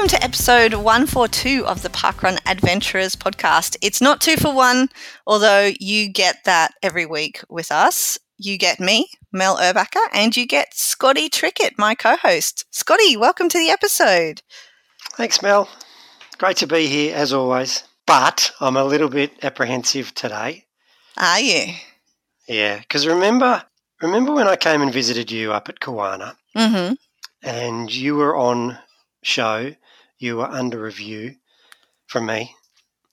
Welcome to episode 142 of the Parkrun Adventurers podcast. It's not two for one, although you get that every week with us. You get me, Mel Urbacher, and you get Scotty Trickett, my co host. Scotty, welcome to the episode. Thanks, Mel. Great to be here as always. But I'm a little bit apprehensive today. Are you? Yeah, because remember, remember when I came and visited you up at Kawana, Mm-hmm. and you were on show, you were under review from me.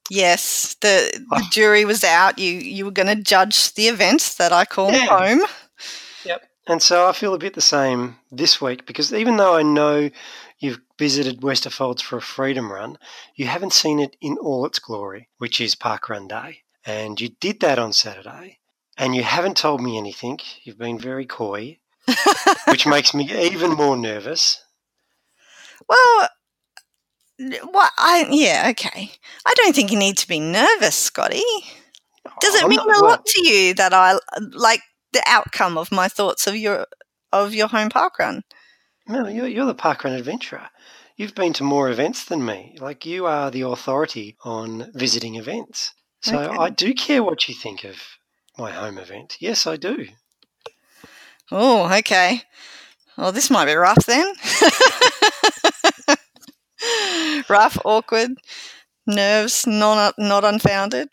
Yes, the, the Oh. jury was out. You you were going to judge the events that I call Yeah. home. Yep. And so I feel a bit the same this week because even though I know you've visited Westerfolds for a freedom run, you haven't seen it in all its glory, which is Park Run Day. And you did that on Saturday, and you haven't told me anything. You've been very coy, which makes me even more nervous. Well, what? I yeah, okay. I don't think you need to be nervous, Scotty. Does it I'm mean not- a lot to you that I like the outcome of my thoughts of your of your home park run? Mel, you're, you're the parkrun adventurer. You've been to more events than me. Like you are the authority on visiting events. So Okay. I do care what you think of my home event. Yes, I do. Oh, okay. Well, this might be rough then. rough, awkward, nerves, not not unfounded.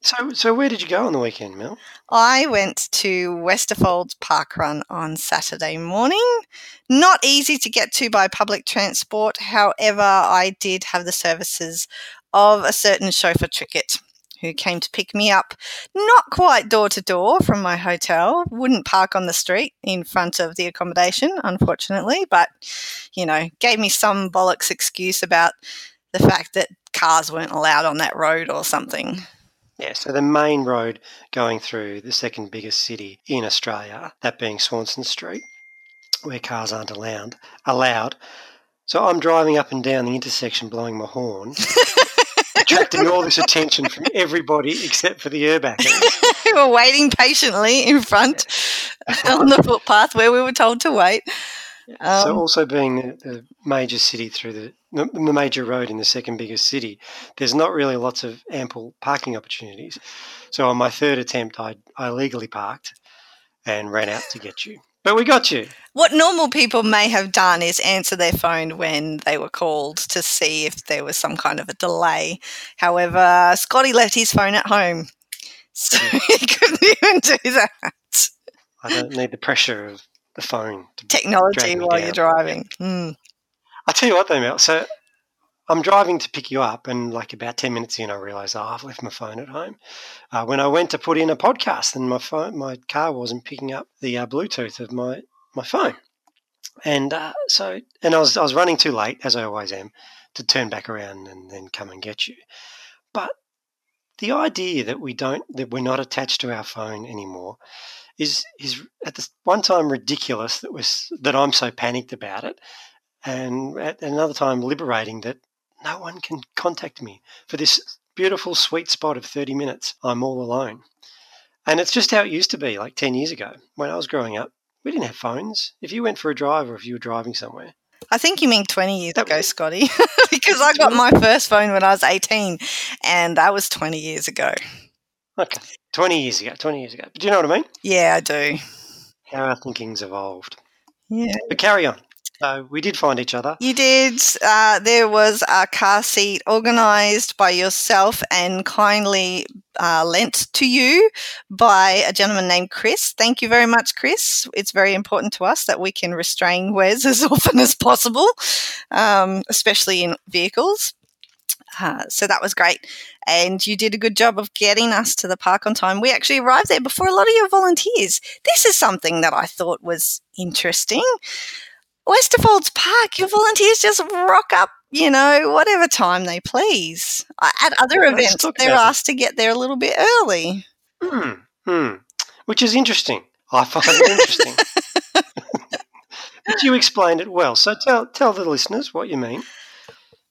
So, so where did you go on the weekend, Mel? I went to Westerfolds Park Run on Saturday morning. Not easy to get to by public transport. However, I did have the services of a certain chauffeur Trickett who came to pick me up, not quite door to door from my hotel. Wouldn't park on the street in front of the accommodation, unfortunately, but, you know, gave me some bollocks excuse about the fact that cars weren't allowed on that road or something. Yeah, so the main road going through the second biggest city in Australia, that being Swanston Street, where cars aren't allowed. Allowed. So I'm driving up and down the intersection, blowing my horn, attracting all this attention from everybody except for the Urbachers. we were waiting patiently in front on the footpath where we were told to wait. so Um, also being the, the major city through the, the the major road in the second biggest city, there's not really lots of ample parking opportunities. So on my third attempt, I I legally parked and ran out to get you. But we got you. what normal people may have done is answer their phone when they were called to see if there was some kind of a delay. However, Scotty left his phone at home, so he couldn't even do that. I don't need the pressure of the phone. To, Technology while you're driving. Mm. I tell you what, though, Mel. So I'm driving to pick you up, and like about ten minutes in, I realise oh, I've left my phone at home. Uh, when I went to put in a podcast, and my phone, my car wasn't picking up the uh, Bluetooth of my my phone, and uh, so and I was I was running too late, as I always am, to turn back around and then come and get you. But the idea that we don't that we're not attached to our phone anymore is is at one time ridiculous that was that I'm so panicked about it, and at another time liberating that no one can contact me for this beautiful sweet spot of 30 minutes. I'm all alone. And it's just how it used to be like 10 years ago when I was growing up. We didn't have phones. If you went for a drive or if you were driving somewhere, I think you mean 20 years That ago, was- Scotty, because I got my first phone when I was 18, and that was 20 years ago. okay, 20 years ago, 20 years ago. Do you know what I mean? Yeah, I do. How our thinking's evolved. Yeah. But carry on. So we did find each other. You did. Uh, there was a car seat organised by yourself and kindly uh, lent to you by a gentleman named Chris. Thank you very much, Chris. It's very important to us that we can restrain Wes as often as possible, um, especially in vehicles. Uh, so that was great. And you did a good job of getting us to the park on time. We actually arrived there before a lot of your volunteers. This is something that I thought was interesting. Westerfolds Park, your volunteers just rock up, you know, whatever time they please. At other Let's events, they're about it. asked to get there a little bit early. Hmm. Hmm. Which is interesting. I find it interesting. but you explained it well. So tell tell the listeners what you mean.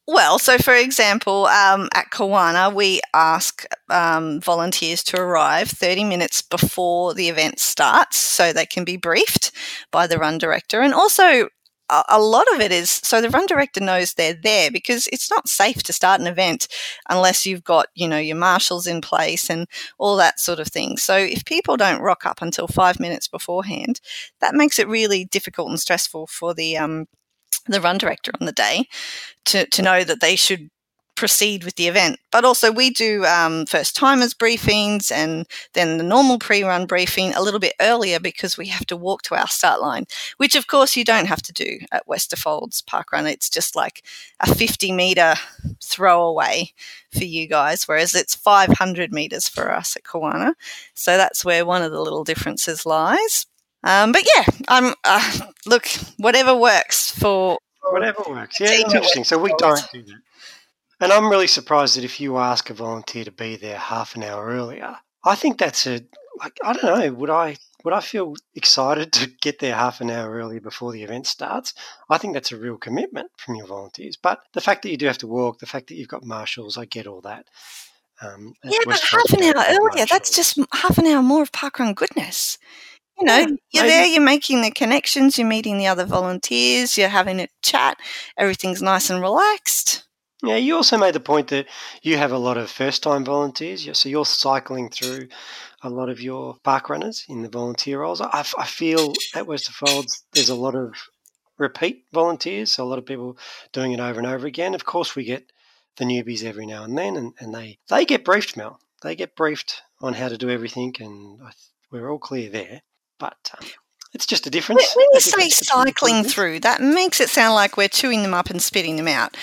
Well, so for example, um, at Kawana, we ask um, volunteers to arrive 30 minutes before the event starts so they can be briefed by the run director. And also, a, lot of it is so the run director knows they're there because it's not safe to start an event unless you've got you know your marshals in place and all that sort of thing. So if people don't rock up until five minutes beforehand, that makes it really difficult and stressful for the um, the run director on the day to, to know that they should proceed with the event. But also, we do um, first timers briefings and then the normal pre run briefing a little bit earlier because we have to walk to our start line, which of course you don't have to do at Westerfolds Park Run. It's just like a 50 meter throwaway for you guys, whereas it's 500 meters for us at Kawana. So that's where one of the little differences lies. Um, but yeah, I'm uh, look whatever works for whatever works. Yeah, it's interesting. So we don't do that. And I'm really surprised that if you ask a volunteer to be there half an hour earlier, I think that's a like I don't know, would I would I feel excited to get there half an hour earlier before the event starts? I think that's a real commitment from your volunteers. But the fact that you do have to walk, the fact that you've got marshals, I get all that. Um, yeah, but half an hour earlier, that's just half an hour more of parkrun goodness. You know, yeah, you're maybe. there, you're making the connections, you're meeting the other volunteers, you're having a chat, everything's nice and relaxed. Yeah, you also made the point that you have a lot of first time volunteers. So you're cycling through a lot of your park runners in the volunteer roles. I, I feel at Westerfolds there's a lot of repeat volunteers, so a lot of people doing it over and over again. Of course, we get the newbies every now and then, and, and they, they get briefed, Mel. They get briefed on how to do everything, and I, we're all clear there. But um, it's just a difference. When you say cycling through, that makes it sound like we're chewing them up and spitting them out.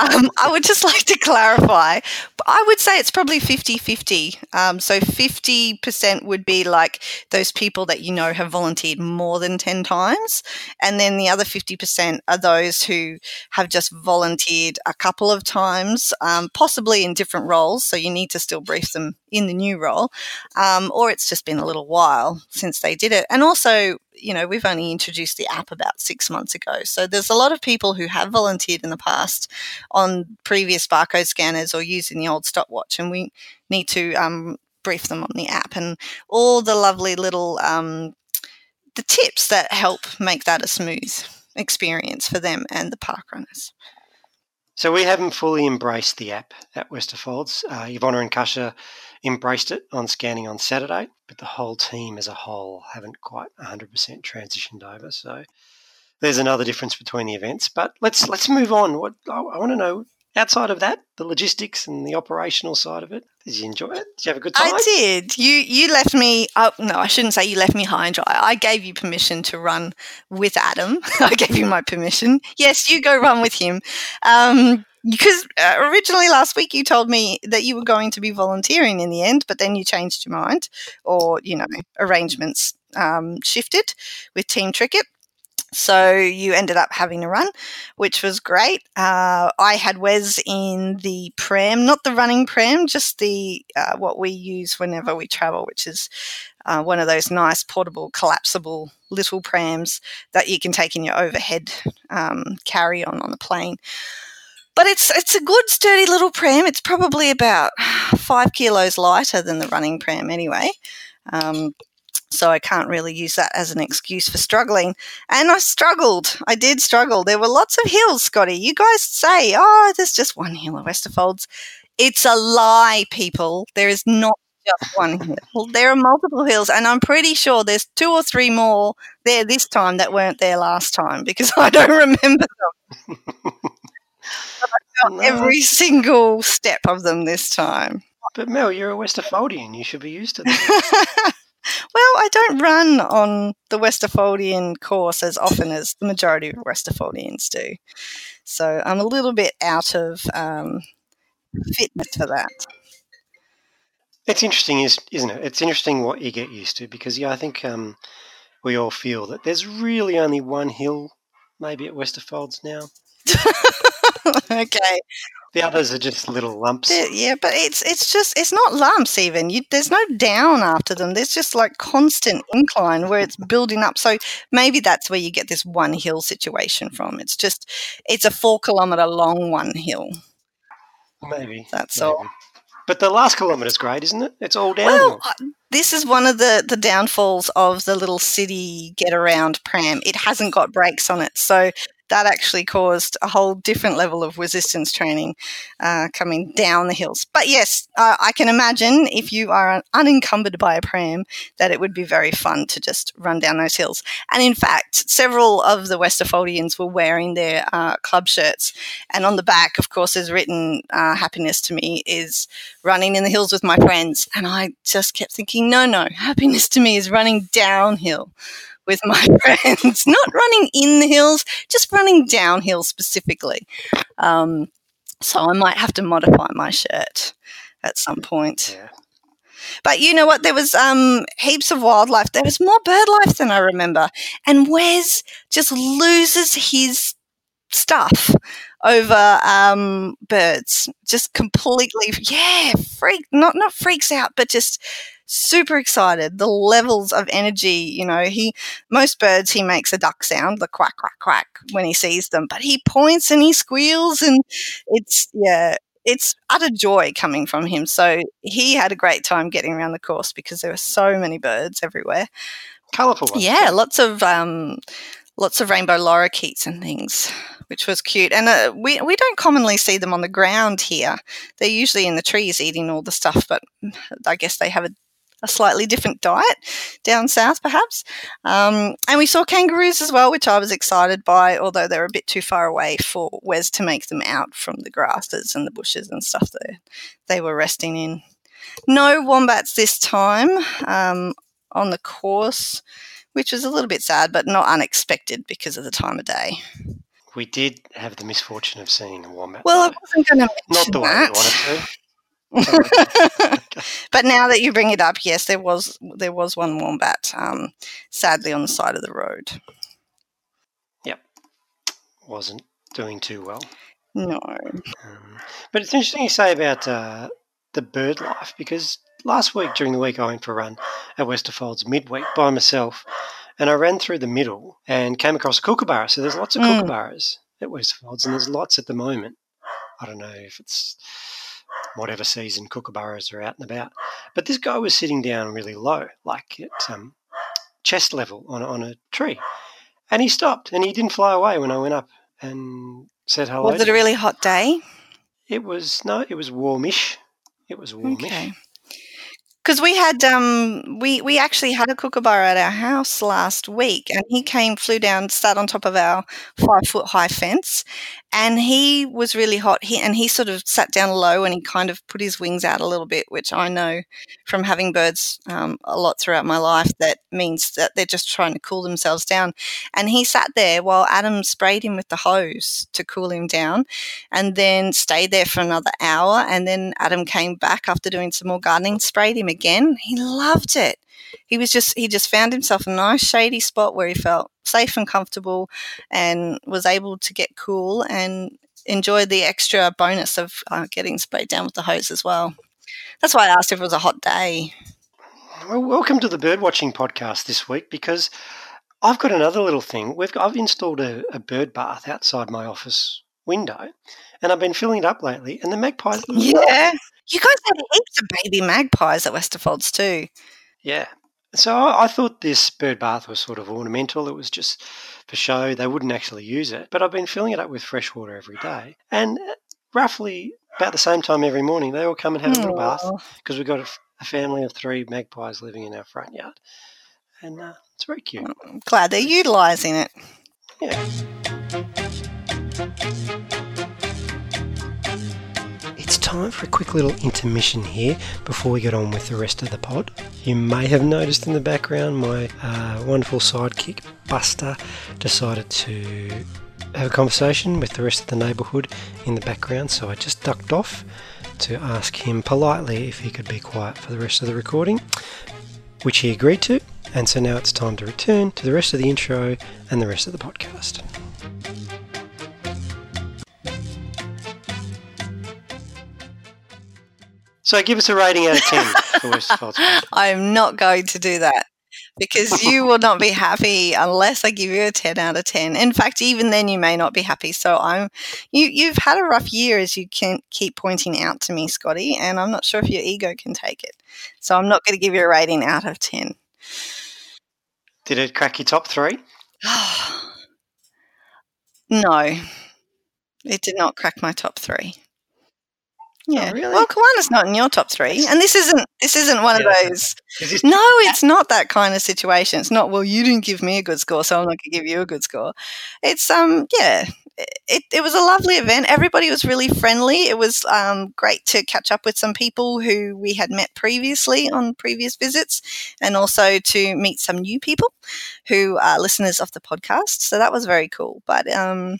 Um, I would just like to clarify. I would say it's probably 50 50. Um, so 50% would be like those people that you know have volunteered more than 10 times. And then the other 50% are those who have just volunteered a couple of times, um, possibly in different roles. So you need to still brief them in the new role. Um, or it's just been a little while since they did it. And also, you know, we've only introduced the app about six months ago. So there's a lot of people who have volunteered in the past on previous barcode scanners or using the old stopwatch, and we need to um, brief them on the app and all the lovely little um, the tips that help make that a smooth experience for them and the park runners. So we haven't fully embraced the app at Westerfolds. Uh, Ivona and Kasha embraced it on scanning on Saturday, but the whole team as a whole haven't quite 100% transitioned over. So there's another difference between the events. But let's let's move on. What I, I want to know outside of that, the logistics and the operational side of it. Did you enjoy it? Did you have a good time? I did. You you left me. Oh, no, I shouldn't say you left me high and dry. I gave you permission to run with Adam. I gave you my permission. Yes, you go run with him. Um, because uh, originally last week you told me that you were going to be volunteering in the end, but then you changed your mind, or you know arrangements um, shifted with Team Trickett. So you ended up having a run, which was great. Uh, I had Wes in the pram, not the running pram, just the uh, what we use whenever we travel, which is uh, one of those nice portable, collapsible little prams that you can take in your overhead um, carry on on the plane. But it's it's a good sturdy little pram. It's probably about five kilos lighter than the running pram anyway. Um, so I can't really use that as an excuse for struggling. And I struggled. I did struggle. There were lots of hills, Scotty. You guys say, oh, there's just one hill at Westerfolds. It's a lie, people. There is not just one hill. There are multiple hills, and I'm pretty sure there's two or three more there this time that weren't there last time because I don't remember them. every single step of them this time. But Mel, you're a Westerfoldian. You should be used to that. well, I don't run on the Westerfoldian course as often as the majority of Westerfoldians do. So I'm a little bit out of um, fitness for that. It's interesting, isn't it? It's interesting what you get used to because, yeah, I think um, we all feel that there's really only one hill maybe at Westerfolds now. okay. The others are just little lumps. Yeah, but it's it's just it's not lumps even. You, there's no down after them. There's just like constant incline where it's building up. So maybe that's where you get this one hill situation from. It's just it's a four kilometer long one hill. Maybe that's maybe. all. But the last kilometer is great, isn't it? It's all downhill. Well, this is one of the, the downfalls of the little city get around pram. It hasn't got brakes on it. So that actually caused a whole different level of resistance training uh, coming down the hills. But yes, uh, I can imagine if you are unencumbered by a pram, that it would be very fun to just run down those hills. And in fact, several of the Westerfoldians were wearing their uh, club shirts, and on the back, of course, is written uh, "Happiness to me is running in the hills with my friends." And I just kept thinking, no, no, happiness to me is running downhill with my friends, not running in the hills, just running downhill specifically. Um, so I might have to modify my shirt at some point. Yeah. But you know what? There was um, heaps of wildlife. There was more bird life than I remember. And Wes just loses his stuff over um, birds. Just completely, yeah, freak, not not freaks out, but just super excited. The levels of energy, you know, he most birds he makes a duck sound, the quack quack quack when he sees them, but he points and he squeals and it's yeah, it's utter joy coming from him. So he had a great time getting around the course because there were so many birds everywhere. Colourful ones. Yeah, lots of um, lots of rainbow lorikeets and things, which was cute. And uh, we we don't commonly see them on the ground here. They're usually in the trees eating all the stuff, but I guess they have a a slightly different diet down south, perhaps. Um, and we saw kangaroos as well, which I was excited by, although they're a bit too far away for Wes to make them out from the grasses and the bushes and stuff that they were resting in. No wombats this time um, on the course, which was a little bit sad, but not unexpected because of the time of day. We did have the misfortune of seeing a wombat. Well, I wasn't going to mention Not the way that. we wanted to. but now that you bring it up, yes, there was there was one wombat, um, sadly on the side of the road. Yep, wasn't doing too well. No, Um, but it's interesting you say about uh, the bird life because last week during the week I went for a run at Westerfolds midweek by myself and I ran through the middle and came across a kookaburra. So there's lots of Mm. kookaburras at Westerfolds and there's lots at the moment. I don't know if it's whatever season kookaburras are out and about. But this guy was sitting down really low, like at um, chest level on, a- on a tree. And he stopped and he didn't fly away when I went up and said hello. was it a really hot day? It was no, it was warmish. It was warmish. Okay. Because we had um we we actually had a kookaburra at our house last week, and he came, flew down, sat on top of our five foot high fence, and he was really hot. He and he sort of sat down low, and he kind of put his wings out a little bit, which I know from having birds um, a lot throughout my life that means that they're just trying to cool themselves down. And he sat there while Adam sprayed him with the hose to cool him down, and then stayed there for another hour. And then Adam came back after doing some more gardening, sprayed him again. He loved it. He was just he just found himself a nice shady spot where he felt safe and comfortable, and was able to get cool and enjoy the extra bonus of uh, getting sprayed down with the hose as well. That's why I asked if it was a hot day. Well, welcome to the bird watching podcast this week because I've got another little thing. We've got, I've installed a, a bird bath outside my office window, and I've been filling it up lately. And the magpies, Yeah. You guys had heaps of baby magpies at Westerfolds too. yeah. So I, I thought this bird bath was sort of ornamental. It was just for show. They wouldn't actually use it, but I've been filling it up with fresh water every day, and roughly about the same time every morning, they all come and have a little bath because we've got a family of three magpies living in our front yard, and uh, it's very cute. I'm glad they're utilising it. Yeah. Time for a quick little intermission here before we get on with the rest of the pod. You may have noticed in the background my uh, wonderful sidekick, Buster, decided to have a conversation with the rest of the neighbourhood in the background, so I just ducked off to ask him politely if he could be quiet for the rest of the recording, which he agreed to. And so now it's time to return to the rest of the intro and the rest of the podcast. So give us a rating out of 10 for Westfolds. I'm not going to do that. because you will not be happy unless I give you a 10 out of 10. In fact, even then you may not be happy. So I'm you you've had a rough year as you can keep pointing out to me, Scotty, and I'm not sure if your ego can take it. So I'm not going to give you a rating out of 10. Did it crack your top 3? no. It did not crack my top 3. Yeah. Oh, really? Well, Kawana's not in your top three, and this isn't this isn't one Yeah, of those. No, it's not that kind of situation. It's not. Well, you didn't give me a good score, so I'm not going to give you a good score. It's um, yeah. It, it was a lovely event. Everybody was really friendly. It was um, great to catch up with some people who we had met previously on previous visits, and also to meet some new people who are listeners of the podcast. So that was very cool. But um,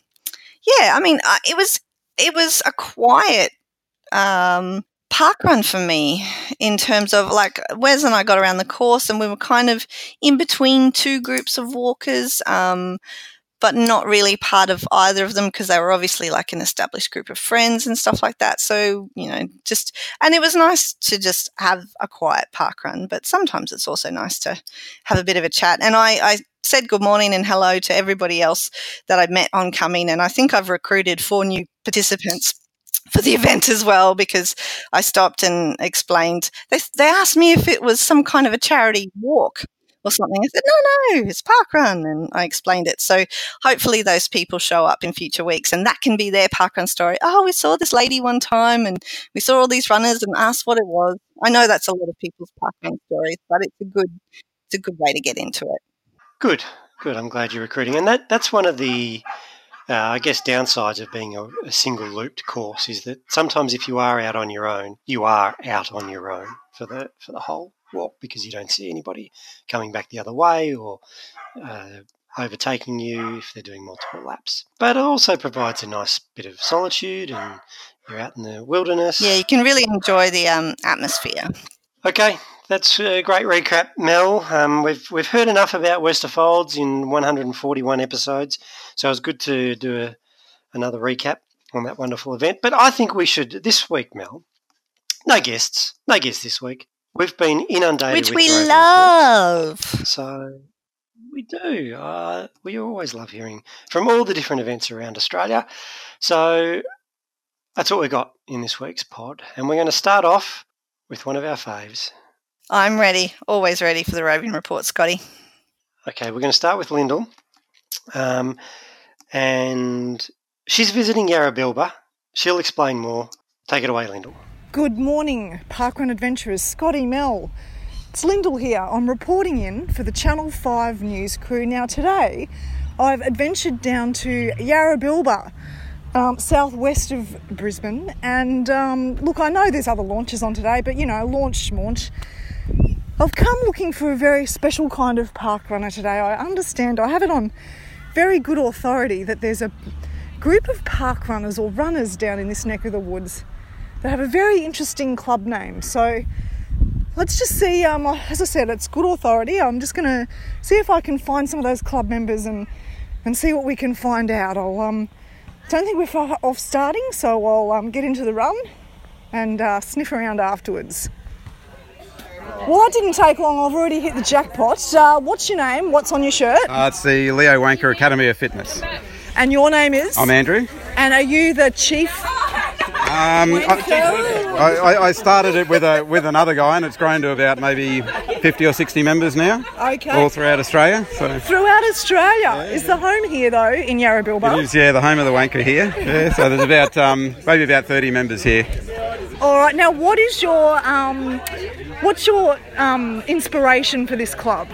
yeah, I mean, uh, it was it was a quiet um, park run for me in terms of like Wes and I got around the course and we were kind of in between two groups of walkers, um, but not really part of either of them because they were obviously like an established group of friends and stuff like that. So, you know, just, and it was nice to just have a quiet park run, but sometimes it's also nice to have a bit of a chat. And I, I said good morning and hello to everybody else that I met on coming. And I think I've recruited four new participants for the event as well because I stopped and explained. They, they asked me if it was some kind of a charity walk or something. I said, no, no, it's park run. And I explained it. So hopefully those people show up in future weeks and that can be their park run story. Oh, we saw this lady one time and we saw all these runners and asked what it was. I know that's a lot of people's park run stories, but it's a good, it's a good way to get into it. Good, good. I'm glad you're recruiting, and that that's one of the, uh, I guess, downsides of being a, a single looped course is that sometimes if you are out on your own, you are out on your own for the for the whole walk because you don't see anybody coming back the other way or uh, overtaking you if they're doing multiple laps. But it also provides a nice bit of solitude, and you're out in the wilderness. Yeah, you can really enjoy the um, atmosphere. Okay, that's a great recap, Mel. Um, we've we've heard enough about Westerfolds in 141 episodes, so it was good to do a, another recap on that wonderful event. But I think we should this week, Mel. No guests, no guests this week. We've been inundated, Which we roving reports. love. So we do. Uh, we always love hearing from all the different events around Australia. So that's what we got in this week's pod, and we're going to start off with one of our faves. I'm ready, always ready for the roving report, Scotty. Okay, we're going to start with Lyndall. Um, and she's visiting Yarrabilba. She'll explain more. Take it away, Lyndall. Good morning, Parkrun Adventurers. Scotty Mel. It's Lyndall here. I'm reporting in for the Channel 5 news crew. Now, today I've adventured down to Yarrabilba, um, southwest of Brisbane. And um, look, I know there's other launches on today, but you know, launch, launch. I've come looking for a very special kind of park runner today. I understand, I have it on very good authority that there's a group of park runners or runners down in this neck of the woods that have a very interesting club name. So let's just see. Um, as I said, it's good authority. I'm just going to see if I can find some of those club members and and see what we can find out. I'll um, don't think we're far off starting, so I'll um, get into the run and uh, sniff around afterwards. Well, that didn't take long. I've already hit the jackpot. Uh, what's your name? What's on your shirt? Uh, it's the Leo Wanker Academy of Fitness. And your name is? I'm Andrew. And are you the chief? Um, I, I, I started it with a with another guy, and it's grown to about maybe 50 or 60 members now, Okay. all throughout Australia. So Throughout Australia. Is the home here though in Yarrabilba? it is, yeah, the home of the Wanker here. Yeah, so there's about um, maybe about 30 members here. All right. Now, what is your um, what's your um, inspiration for this club?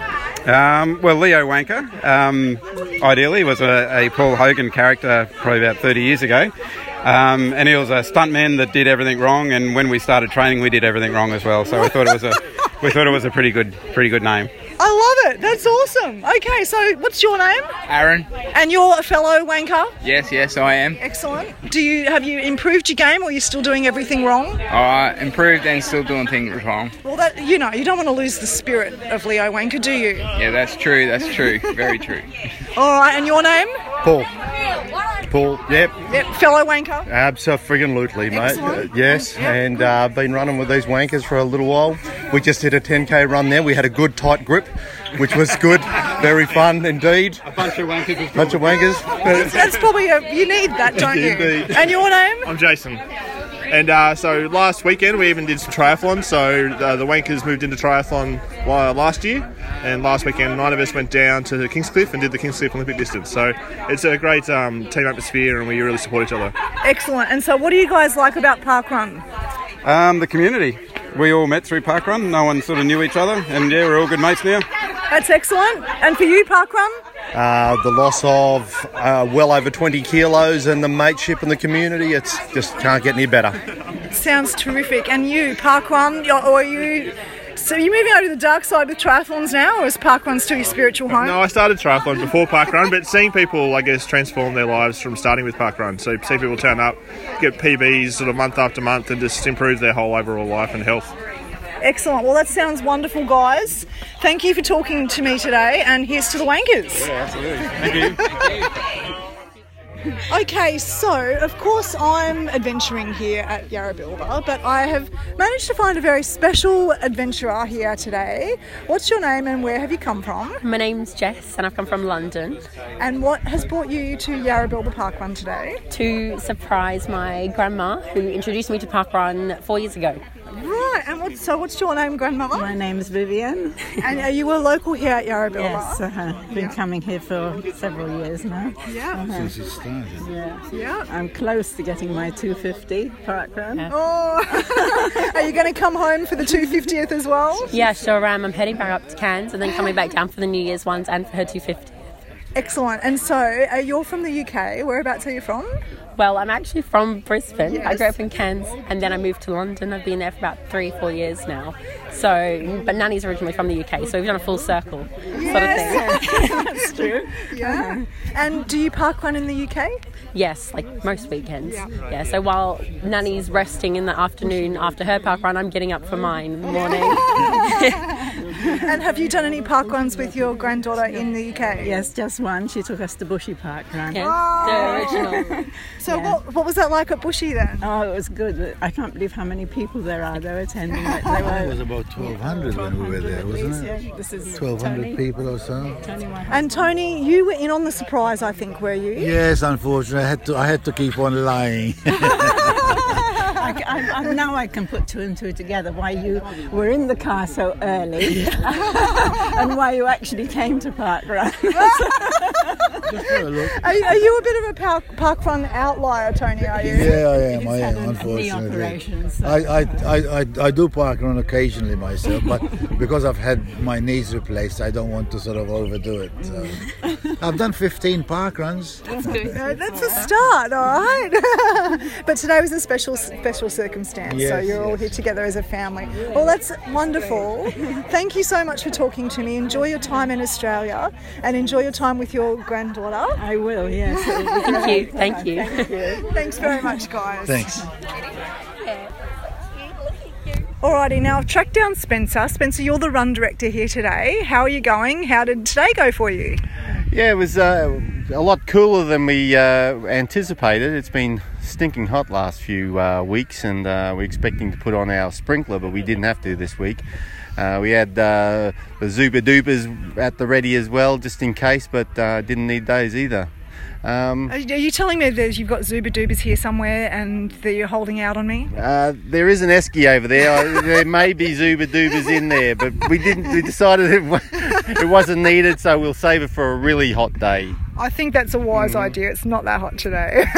Um, well, Leo Wanker, um, ideally, was a, a Paul Hogan character probably about 30 years ago. Um, and he was a stuntman that did everything wrong. And when we started training, we did everything wrong as well. So we thought it was a we thought it was a pretty good pretty good name. I love it. That's awesome. Okay, so what's your name? Aaron. And you're a fellow wanker. Yes, yes, I am. Excellent. Do you have you improved your game, or you're still doing everything wrong? I improved and still doing things wrong. Well, that you know, you don't want to lose the spirit of Leo Wanker, do you? Yeah, that's true. That's true. Very true. All right. And your name? Paul. Paul. Yep. Yep, fellow wanker. Absolutely, mate. Excellent. Uh, yes, Yep, and uh, been running with these wankers for a little while. We just did a 10k run there. We had a good tight grip, which was good. Very fun indeed. A bunch of wankers. was Bunch of wankers. That's probably a, you need that, don't you? Indeed. And your name? I'm Jason. And uh, so last weekend we even did some triathlon. So uh, the Wankers moved into triathlon uh, last year, and last weekend nine of us went down to Kingscliff and did the Kingscliff Olympic distance. So it's a great um, team atmosphere, and we really support each other. Excellent. And so, what do you guys like about Parkrun? Um, the community. We all met through Parkrun. No one sort of knew each other, and yeah, we're all good mates now. That's excellent. And for you, Parkrun? Uh, the loss of uh, well over 20 kilos and the mateship in the community, it's just can't get any better. Sounds terrific. And you, Parkrun, or are you? So you're moving over to the dark side with triathlons now, or is Parkrun still your spiritual home? No, I started triathlon before parkrun, but seeing people, I guess, transform their lives from starting with parkrun. So see people turn up, get PBs sort of month after month, and just improve their whole overall life and health. Excellent. Well, that sounds wonderful, guys. Thank you for talking to me today, and here's to the wankers. Thank you. Okay, so of course I'm adventuring here at Yarrabilba, but I have managed to find a very special adventurer here today. What's your name and where have you come from? My name's Jess and I've come from London And what has brought you to Yarrabilba Park Run today? to surprise my grandma who introduced me to parkrun four years ago. Right, and what, so what's your name, grandmother? My name's Vivian. And are you a local here at Yarrabilba? Yes, uh, been coming here for several years now. Yeah. Since it started. Yeah. Yeah. I'm close to getting my 250 park run. Oh, are you going to come home for the 250th as well? Yeah, sure am. I'm heading back up to Cairns and then coming back down for the New Year's ones and for her 250. Excellent. And so, uh, you're from the UK. Whereabouts are you from? Well, I'm actually from Brisbane. I grew up in Cairns and then I moved to London. I've been there for about three, four years now. So, but Nanny's originally from the UK, so we've done a full circle sort of thing. That's true. Yeah. And do you park run in the UK? Yes, like most weekends. Yeah. so while Nanny's resting in the afternoon after her park run, I'm getting up for mine in the morning. And have you done any park runs with your granddaughter in the UK? Yes, just one. She took us to Bushy Park Run. Yeah, oh. the original. So what, what was that like at Bushy then? Oh, it was good. I can't believe how many people there are. They were attending it. They It was about 1,200 when we were there, wasn't it? Yeah, This is 1,200 Tony. people or so. Tony, And Tony, you were in on the surprise, I think, were you? Yes, unfortunately, I had to. I had to keep on lying. I, I, I, now I can put two and two together why you were in the car so early and why you actually came to Park Run. Just for a look. Are, you- are you a bit of a park, park run outlier, Tony? Are you? Yeah, I am. I am. a knee Unfortunately, so- I, I, I, I, I do park run occasionally myself, but because I've had my knees replaced, I don't want to sort of overdo it. So. I've done 15 park runs. No, that's a start, all right. but today was a special special circumstance, so you're all here together as a family. Well, that's wonderful. Thank you so much for talking to me. Enjoy your time in Australia and enjoy your time with your granddaughter. I will, yes. Thank you, thank you. Thanks very much, guys. Thanks. Alrighty, now I've tracked down Spencer. Spencer, you're the run director here today. How are you going? How did today go for you? Yeah, it was uh, a lot cooler than we uh, anticipated. It's been stinking hot last few uh, weeks, and uh, we're expecting to put on our sprinkler, but we didn't have to this week. Uh, we had uh, the Zooper Doopers at the ready as well, just in case, but uh, didn't need those either. Um, Are you telling me that you've got Zooper Doopers here somewhere and that you're holding out on me? Uh, there is an esky over there. There may be Zooper Doopers in there, but we didn't. We decided it, it wasn't needed, so we'll save it for a really hot day. I think that's a wise idea. It's not that hot today.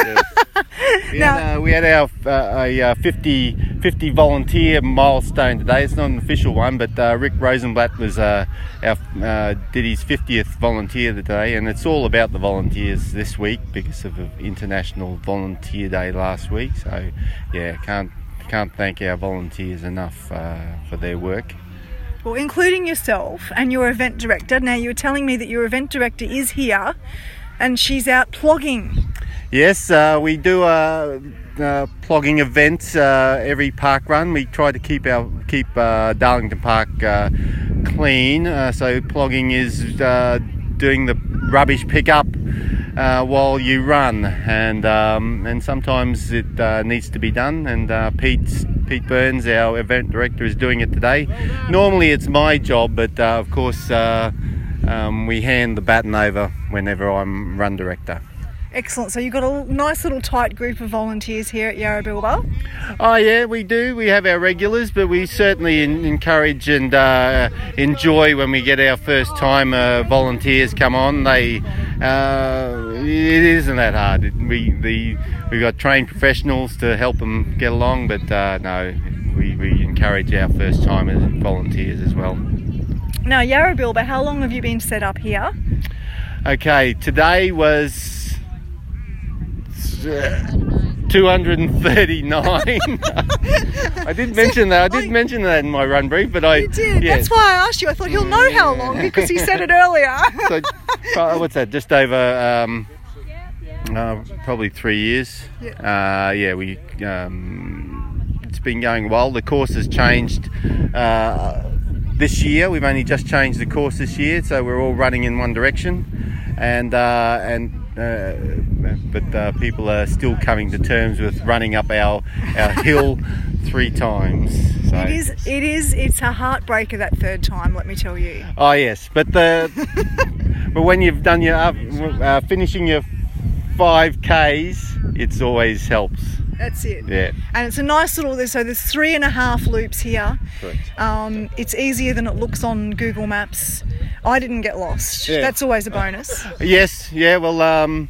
We, Now- had, uh, we had our uh, a uh, 50, 50 volunteer milestone today. It's not an official one, but uh, Rick Rosenblatt was uh, our uh, did his 50th volunteer today, and it's all about the volunteers this week because of International Volunteer Day last week. So yeah, can't can't thank our volunteers enough uh, for their work. Well, including yourself and your event director. Now, you were telling me that your event director is here and she's out plogging. Yes, uh, we do a, plogging event uh, every park run. We try to keep our keep uh, Darlington Park uh, clean. Uh, so plogging is uh, doing the rubbish pickup, uh, while you run, and um, and sometimes it uh, needs to be done. And uh, Pete Pete Burns, our event director, is doing it today. Normally it's my job, but uh, of course uh, um, we hand the baton over whenever I'm run director. Excellent. So you've got a nice little tight group of volunteers here at Yarrabilba. Oh yeah, we do. We have our regulars, but we certainly in, encourage and uh, enjoy when we get our first time uh, volunteers come on. They uh, it isn't that hard. It- We the we've got trained professionals to help them get along, but uh, no, we, we encourage our first timers and volunteers as well. Now, Yarrabilba, how long have you been set up here? Okay, today was. Uh, 239. I did mention that. I did mention that in my run brief, but I You did. yeah. That's why I asked you. I thought he'll know how long because he said it earlier. so, uh, what's that? Just over um, uh, probably three years. Uh, yeah, we. Um, it's been going well. The course has changed uh, this year. We've only just changed the course this year, so we're all running in one direction, and uh, and. Uh, but uh, people are still coming to terms with running up our our hill three times. So. It is. It is. It's a heartbreaker that third time. Let me tell you. Oh yes, but the but when you've done your uh, uh, finishing your five k's, it's always helps. That's it. Yeah, And it's a nice little. So there's three and a half loops here. correct. Um, it's easier than it looks on Google Maps. I didn't get lost. Yeah. That's always a bonus. Yes, yeah. Well, um,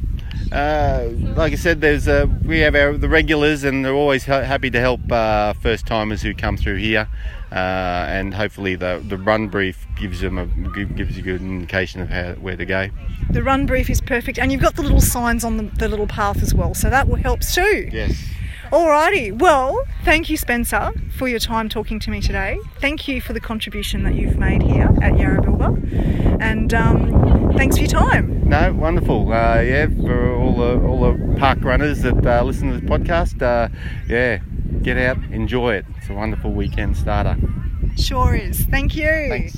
uh, like I said, there's uh, we have our the regulars, and they're always ha- happy to help uh, first timers who come through here. Uh, and hopefully the the run brief gives them a gives you a good indication of how where to go. The run brief is perfect, and you've got the little signs on the, the little path as well, so that will helps too. Yes. Alrighty, well, thank you, Spencer, for your time talking to me today. Thank you for the contribution that you've made here at Yarrabilba, and um, thanks for your time. No, wonderful. Uh, yeah, for all the all the park runners that uh, listen to this podcast, uh, yeah, get out, enjoy it. It's a wonderful weekend starter. Sure is. Thank you. Thanks.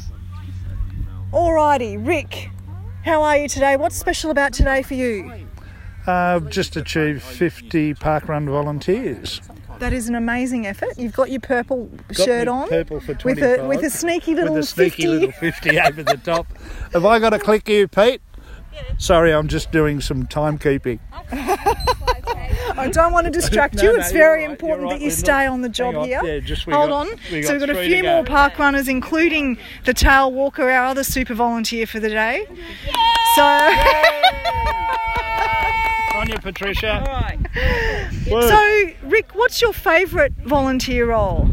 Alrighty, Rick, how are you today? What's special about today for you? I've uh, just achieved 50 parkrun volunteers. That is an amazing effort. You've got your purple Got shirt me on purple for with 25. a with a sneaky little with a sneaky 50. little 50 over the top. Have I got to click you, Pete? Sorry, I'm just doing some timekeeping. I don't want to distract No, you. no, It's you're very right, important right. that you stay not- on the job on. here. Yeah, just we Hold got- on. we so we've got a few to go. more park runners, including the tail walker, our other super volunteer for the day. So On you, Patricia. So, Rick, what's your favourite volunteer role?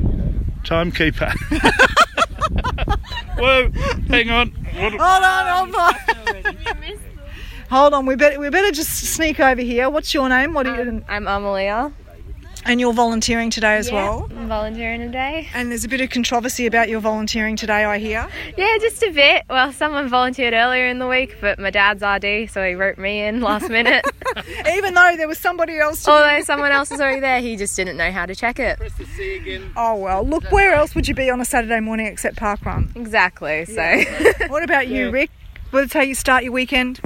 Timekeeper. Whoa, hang on. What- Hold on, hold on. Hold on, we better we better just sneak over here. What's your name? What are you? Um, I'm Amalia. And you're volunteering today as Yeah, well. I'm volunteering today. And there's a bit of controversy about your volunteering today, I hear. Yeah, just a bit. Well, someone volunteered earlier in the week, but my dad's RD, so he wrote me in last minute. Even though there was somebody else. To Although someone else was already there, he just didn't know how to check it. Oh well, look, where else would you be on a Saturday morning except parkrun? Exactly. So. what about you, Rick? What's how you start your weekend?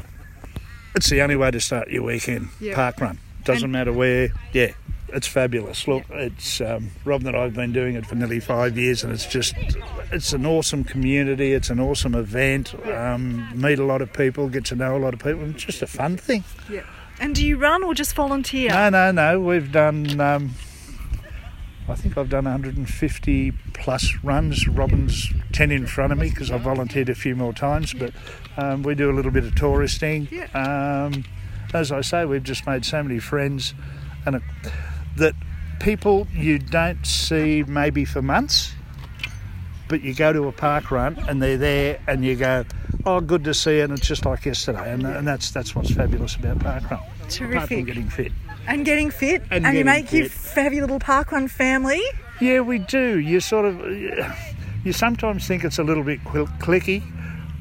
It's the only way to start your weekend. Park run Doesn't matter where. Yeah, it's fabulous. Look, it's um, Rob and I've been doing it for nearly five years, and it's just it's an awesome community. It's an awesome event. Um, meet a lot of people, get to know a lot of people. It's just a fun thing. Yeah. And do you run or just volunteer? No, no, no. We've done. Um, I think I've done 150 plus runs. Robin's 10 in front of me because I've volunteered a few more times. But um, we do a little bit of touristing. Um, as I say, we've just made so many friends, and it, that people you don't see maybe for months, but you go to a park run and they're there, and you go, "Oh, good to see," you," and it's just like yesterday, and, and that's that's what's fabulous about park run. Apart from Terrific. getting fit. And getting fit, And you getting make your fit. have your little parkrun family. Yeah, we do. You sort of, you sometimes think it's a little bit cliquey,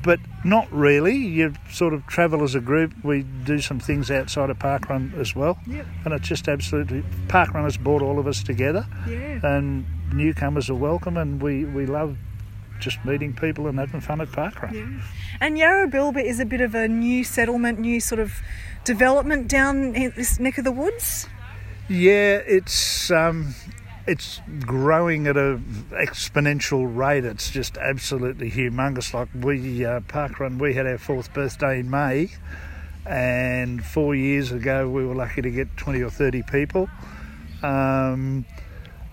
but not really. You sort of travel as a group. We do some things outside of parkrun as well, Yep. and it's just absolutely parkrun has brought all of us together, Yeah. and newcomers are welcome, and we we love just meeting people and having fun at parkrun. Yeah. And Yarrabilba is a bit of a new settlement, new sort of development down in this neck of the woods. Yeah, it's um, it's growing at a exponential rate. It's just absolutely humongous. Like we uh, parkrun, we had our fourth birthday in May, and four years ago we were lucky to get twenty or thirty people. Um,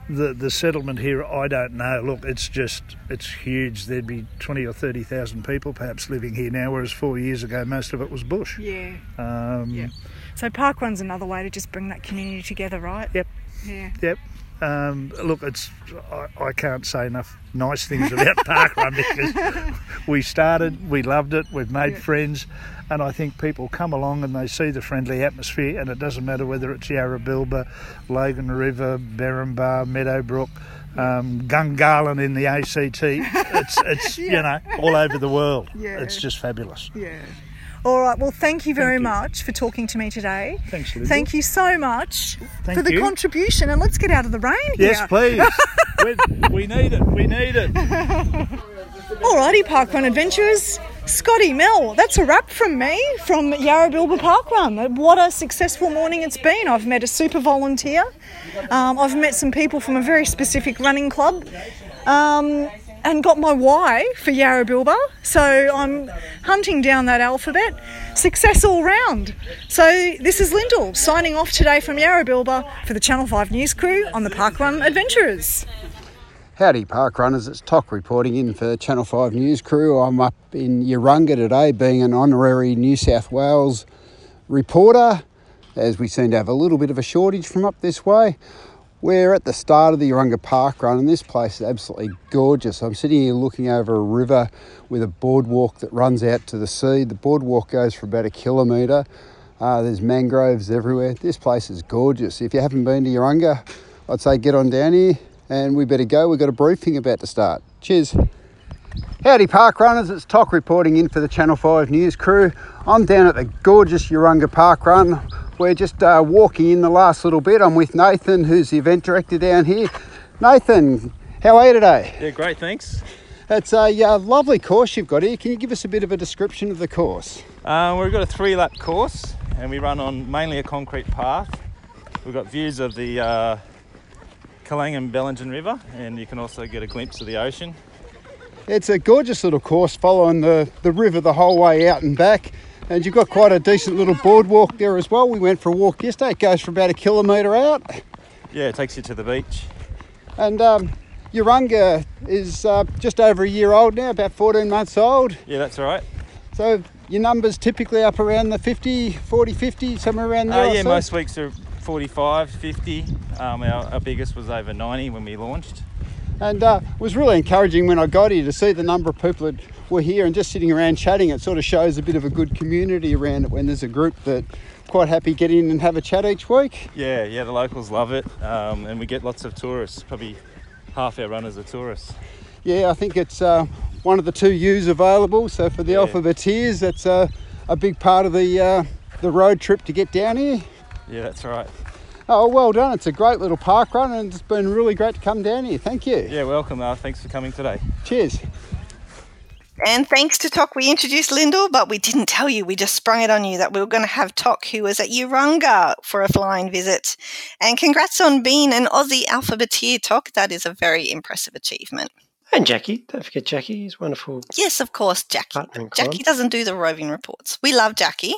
the the settlement here, I don't know. Look, it's just it's huge. There'd be twenty or thirty thousand people perhaps living here now, whereas four years ago most of it was bush. Yeah. Um, Yeah. So parkrun's another way to just bring that community together, right? Yep. Yeah. Yep. Um, look, it's I, I can't say enough nice things about parkrun because we started, we loved it, we've made Yeah. friends, and I think people come along and they see the friendly atmosphere, and it doesn't matter whether it's Yarrabilba, Logan River, Berrinba, Meadowbrook. Um, Gungahlin in the ACT, it's it's you know all over the world. Yeah. It's just fabulous. Yeah. All right. Well, thank you very much for talking to me today. Thanks, Lydia. Thank you so much Thank for the you. contribution, and let's get out of the rain Yes, here. please. we, need it. We need it. Alrighty, Parkrun Adventurers. Scotty, Mel, that's a wrap from me from Yarrabilba Parkrun. What a successful morning it's been. I've met a super volunteer. Um, I've met some people from a very specific running club. Um, and got my Y for Yarrabilba. So I'm hunting down that alphabet. Success all round. So this is Lyndall signing off today from Yarrabilba for the Channel 5 News crew on the Parkrun Adventurers. Howdy, park runners. It's Toc reporting in for Channel 5 News crew. I'm up in Urunga today, being an honorary New South Wales reporter, as we seem to have a little bit of a shortage from up this way. We're at the start of the Urunga Park Run, and this place is absolutely gorgeous. I'm sitting here looking over a river with a boardwalk that runs out to the sea. The boardwalk goes for about a kilometre. Uh, there's mangroves everywhere. This place is gorgeous. If you haven't been to Urunga, I'd say get on down here and we better go. We've got a briefing about to start. Cheers. Howdy, park runners. It's Toc reporting in for the Channel 5 News crew. I'm down at the gorgeous Urunga Park Run. We're just uh, walking in the last little bit. I'm with Nathan, who's the event director down here. Nathan, how are you today? Yeah, great, thanks. It's a uh, lovely course you've got here. Can you give us a bit of a description of the course? Uh, we've got a three lap course and we run on mainly a concrete path. We've got views of the uh, Kalang and Bellingen River and you can also get a glimpse of the ocean. It's a gorgeous little course following the, the river the whole way out and back. And you've got quite a decent little boardwalk there as well. We went for a walk yesterday. It goes for about a kilometre out. Yeah, it takes you to the beach. And um, Urunga is uh, just over a year old now, about 14 months old. Yeah, that's right. So your numbers typically up around the 50, 40, 50, somewhere around there. Uh, yeah, most weeks are 45, 50. Um, our, our biggest was over 90 when we launched. And uh, it was really encouraging when I got here to see the number of people that were here and just sitting around chatting. It sort of shows a bit of a good community around it when there's a group that quite happy get in and have a chat each week. Yeah, yeah, the locals love it um, and we get lots of tourists. Probably half our runners are tourists. Yeah, I think it's uh, one of the two U's available. So for the alphabetiers, that's uh, a big part of the uh, the road trip to get down here. Yeah, that's right. Oh, well done. It's a great little park run and it's been really great to come down here. Thank you. Yeah, welcome. Uh, thanks for coming today. Cheers. And thanks to Tok, we introduced Lyndall, but we didn't tell you. We just sprung it on you that we were going to have Tok, who was at Urunga for a flying visit. And congrats on being an Aussie alphabeteer, Tok. That is a very impressive achievement. And Jackie, don't forget Jackie. He's wonderful. Yes, of course, Jackie. Partner. Jackie doesn't do the roving reports. We love Jackie.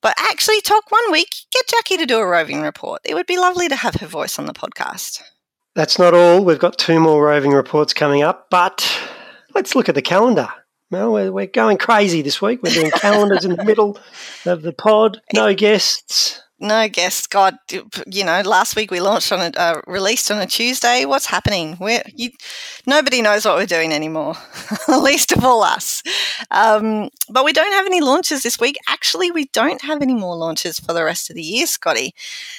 But actually, talk one week, get Jackie to do a roving report. It would be lovely to have her voice on the podcast. That's not all. We've got two more roving reports coming up, but let's look at the calendar. Well, we're, we're going crazy this week. We're doing calendars in the middle of the pod. No guests. No guests. God, you know, last week we launched on a uh, released on a Tuesday. What's happening? You, nobody knows what we're doing anymore, least of all us. Um, but we don't have any launches this week. Actually, we don't have any more launches for the rest of the year, Scotty.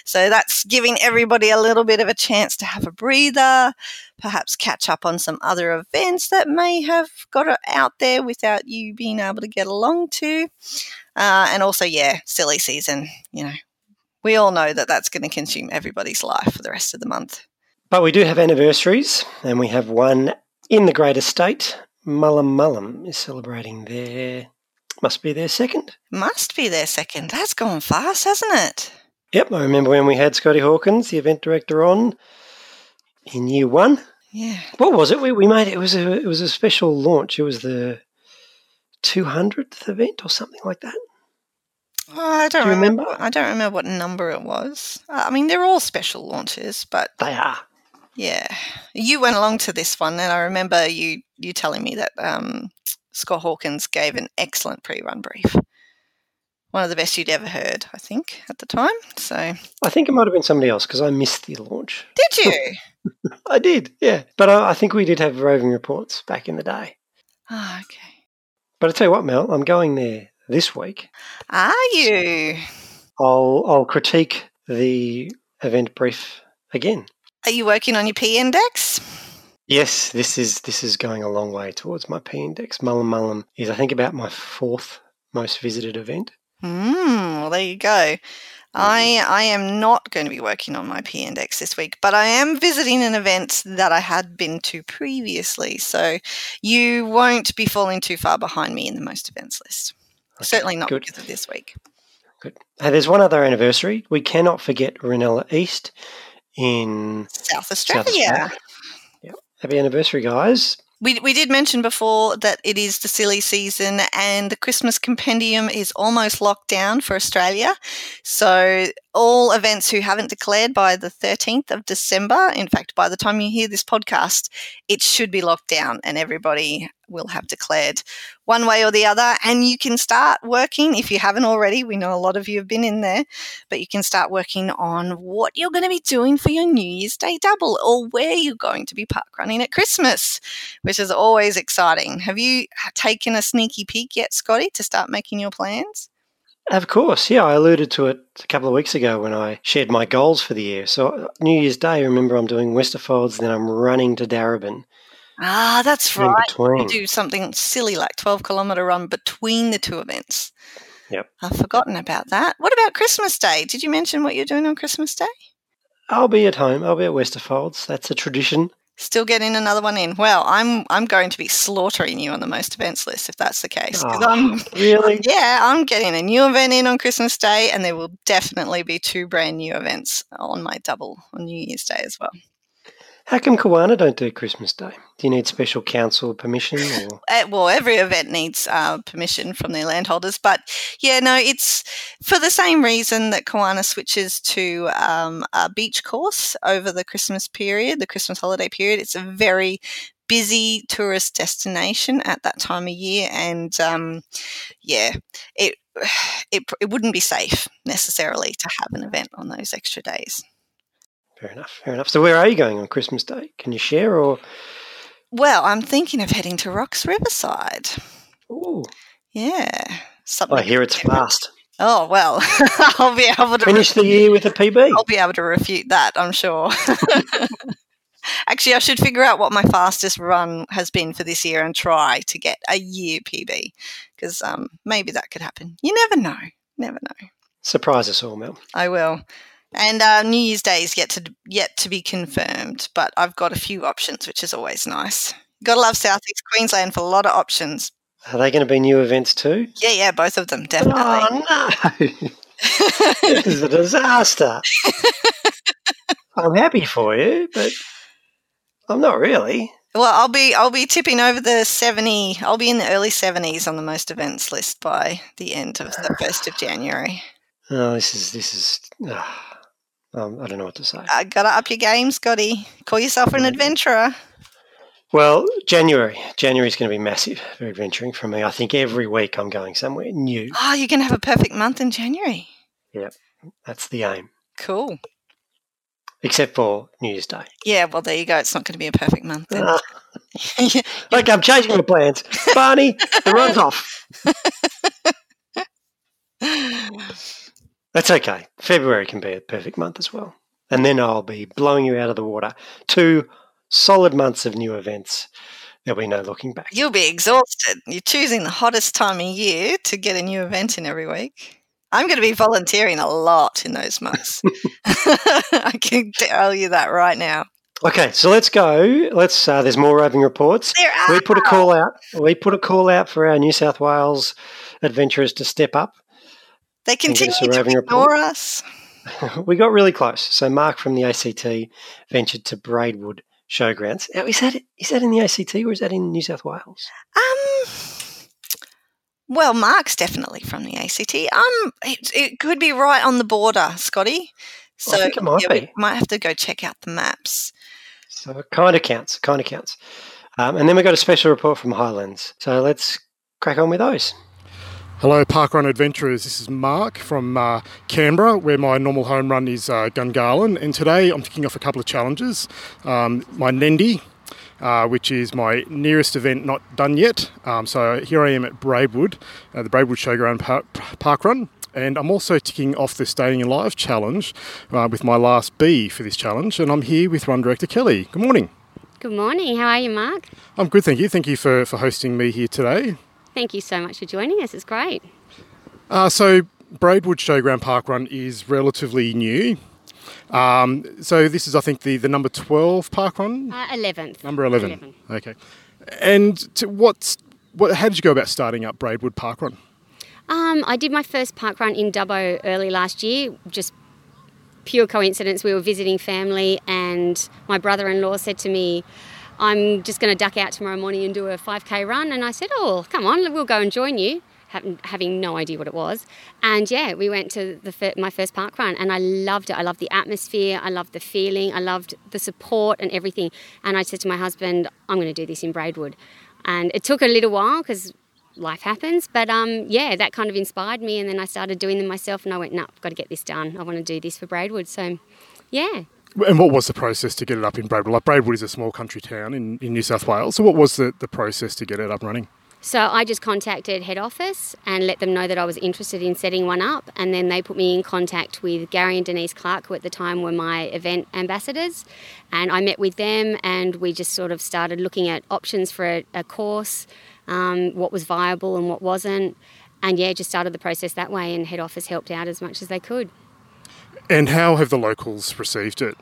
So that's giving everybody a little bit of a chance to have a breather, perhaps catch up on some other events that may have got out there without you being able to get along to. Uh, and also, yeah, silly season. You know, we all know that that's going to consume everybody's life for the rest of the month. But we do have anniversaries, and we have one In the great estate, Mullum Mullum is celebrating their, must be their second. Must be their second. That's gone fast, hasn't it? Yep, I remember when we had Scotty Hawkins, the event director, on in year one. Yeah. What was it? We, we made it. It was a it was a special launch. It was the two hundredth event or something like that. Oh, I don't Do remember. remember? I don't remember what number it was. Uh, I mean, they're all special launches, but They are. yeah, you went along to this one, and I remember you you telling me that um, Scott Hawkins gave an excellent pre-run brief. One of the best you'd ever heard, I think, at the time. So, I think it might have been somebody else because I missed the launch. did you? I did, yeah. But I, I think we did have roving reports back in the day. Ah, okay. But I tell you what, Mel, I'm going there this week. Are you? I'll I'll critique the event brief again. Are you working on your P index? Yes, this is this is going a long way towards my P index. Mullum Mullum is I think about my fourth most visited event. Hmm. Well, there you go. I I am not going to be working on my P index this week, but I am visiting an event that I had been to previously, so you won't be falling too far behind me in the most events list. Certainly not good. because of this week. Good. Hey, there's one other anniversary. We cannot forget Ranella East in South South Australia. Yep. Happy anniversary, guys. We, we did mention before that it is the silly season and the Christmas compendium is almost locked down for Australia. So, all events who haven't declared by the 13th of December, in fact, by the time you hear this podcast, it should be locked down and everybody will have declared one way or the other. And you can start working if you haven't already. We know a lot of you have been in there, but you can start working on what you're going to be doing for your New Year's Day double or where you're going to be park running at Christmas which is always exciting. Have you uh, taken a sneaky peek yet, Scotty, to start making your plans? Of course, yeah. I alluded to it a couple of weeks ago when I shared my goals for the year. So uh, New Year's Day, remember, I'm doing Westerfolds, then I'm running to Darebin. Ah, that's In right. between. You do something silly like 12 kilometre run between the two events. Yep. I've forgotten about that. What about Christmas Day? Did you mention what you're doing on Christmas Day? I'll be at home. I'll be at Westerfolds. That's a tradition. Still getting another one in. Well, I'm I'm going to be slaughtering you on the most events list if that's the case. Oh, I'm really? yeah, I'm getting a new event in on Christmas Day, and there will definitely be two brand new events on my double on New Year's Day as well. How come Kawana don't do Christmas Day? Do you need special council permission? Or Uh, well, every event needs uh, permission from their landholders, but yeah, no, it's for the same reason that Kawana switches to um, a beach course over the Christmas period, the Christmas holiday period. It's a very busy tourist destination at that time of year, and um, yeah, it, it it wouldn't be safe necessarily to have an event on those extra days. Fair enough, fair enough. So where are you going on Christmas Day? Can you share or? Well, I'm thinking of heading to Rocks Riverside. Ooh. Yeah, something. I hear it's fast. Oh well, I'll be able to Finish the year with a PB. I'll be able to refute that, I'm sure. Actually, I should figure out what my fastest run has been for this year and try to get a year PB because um, maybe that could happen. You never know. Never know. Surprise us all, Mel. I will. And uh, New Year's Day is yet to yet to be confirmed, but I've got a few options, which is always nice. Got to love Southeast Queensland for a lot of options. Are they going to be new events too? Yeah, yeah, both of them definitely. Oh no! this is a disaster. I'm happy for you, but I'm not really. Well, I'll be I'll be tipping over the seventy. I'll be in the early seventies on the most events list by the end of the first of January. Oh, this is this is. ah, um, I don't know what to say. I gotta up your game, Scotty. Call yourself an adventurer. Well, January. January's going to be massive for adventuring for me. I think every week I'm going somewhere new. Oh, you're gonna have a perfect month in January. Yep, that's the aim. Cool. Except for New Year's Day. Yeah, well there you go. It's not gonna be a perfect month then. Ah. okay, I'm changing my plans. Barney, the run's off. That's okay. February can be a perfect month as well. And then I'll be blowing you out of the water. Two solid months of new events. There'll be no looking back. You'll be exhausted. You're choosing the hottest time of year to get a new event in every week. I'm going to be volunteering a lot in those months. I can tell you that right now. Okay, so let's go. Let's. Uh, there's more roving reports. There are. We put a call out. We put a call out for our New South Wales adventurers to step up. They continue to ignore report. us. we got really close. So Mark from the ACT ventured to Braidwood Showgrounds. Now, is that is that in the ACT or is that in New South Wales? Um, well, Mark's definitely from the ACT. Um, it, it could be right on the border, Scotty. So think it might yeah, we be. might have to go check out the maps. So it kind of counts. Kind of counts. Um, and then we got a special report from Highlands. So let's crack on with those. Hello, Parkrun Adventurers. This is Mark from uh, Canberra, where my normal home run is uh, Gungahlin. And today I'm kicking off a couple of challenges. Um, my NENDY, uh, which is my nearest event not done yet. Um, so here I am at Braidwood, uh, the Braidwood Showground par- Parkrun. And I'm also ticking off the Staying Alive challenge uh, with my last B for this challenge. And I'm here with Run Director Kelly. Good morning. Good morning. How are you, Mark? I'm good, thank you. Thank you for, for hosting me here today. Thank you so much for joining us. It's great. Uh, so Braidwood Showground Park Run is relatively new. Um, so this is, I think, the, the number 12 park run? Uh, 11th. Number 11. Okay. And to what's, what, how did you go about starting up Braidwood Park Run? Um, I did my first park run in Dubbo early last year, just pure coincidence. We were visiting family, and my brother in law said to me, I'm just going to duck out tomorrow morning and do a 5k run. And I said, Oh, come on, we'll go and join you. Having, no idea what it was, and yeah, we went to the my first park run, and I loved it. I loved the atmosphere, I loved the feeling, I loved the support and everything. And I said to my husband, "I'm going to do this in Braidwood," and it took a little while because life happens. But um, yeah, that kind of inspired me, and then I started doing them myself, and I went, "No, I've got to get this done. I want to do this for Braidwood." So, yeah. And what was the process to get it up in Braidwood? Like Braidwood is a small country town in, in New South Wales. So what was the, the process to get it up and running? So I just contacted head office and let them know that I was interested in setting one up, and then they put me in contact with Gary and Denise Clark, who at the time were my event ambassadors, and I met with them, and we just sort of started looking at options for a, a course, um, what was viable and what wasn't, and yeah, just started the process that way, and head office helped out as much as they could. And how have the locals received it?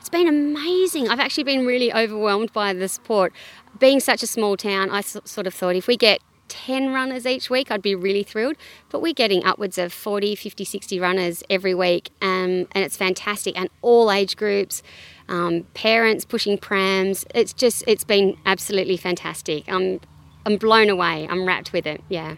It's been amazing. I've actually been really overwhelmed by the support. Being such a small town, I sort of thought if we get 10 runners each week, I'd be really thrilled. But we're getting upwards of 40, 50, 60 runners every week, um, and it's fantastic. And all age groups, um, parents pushing prams. It's just, it's been absolutely fantastic. I'm, I'm blown away. I'm wrapped with it. Yeah.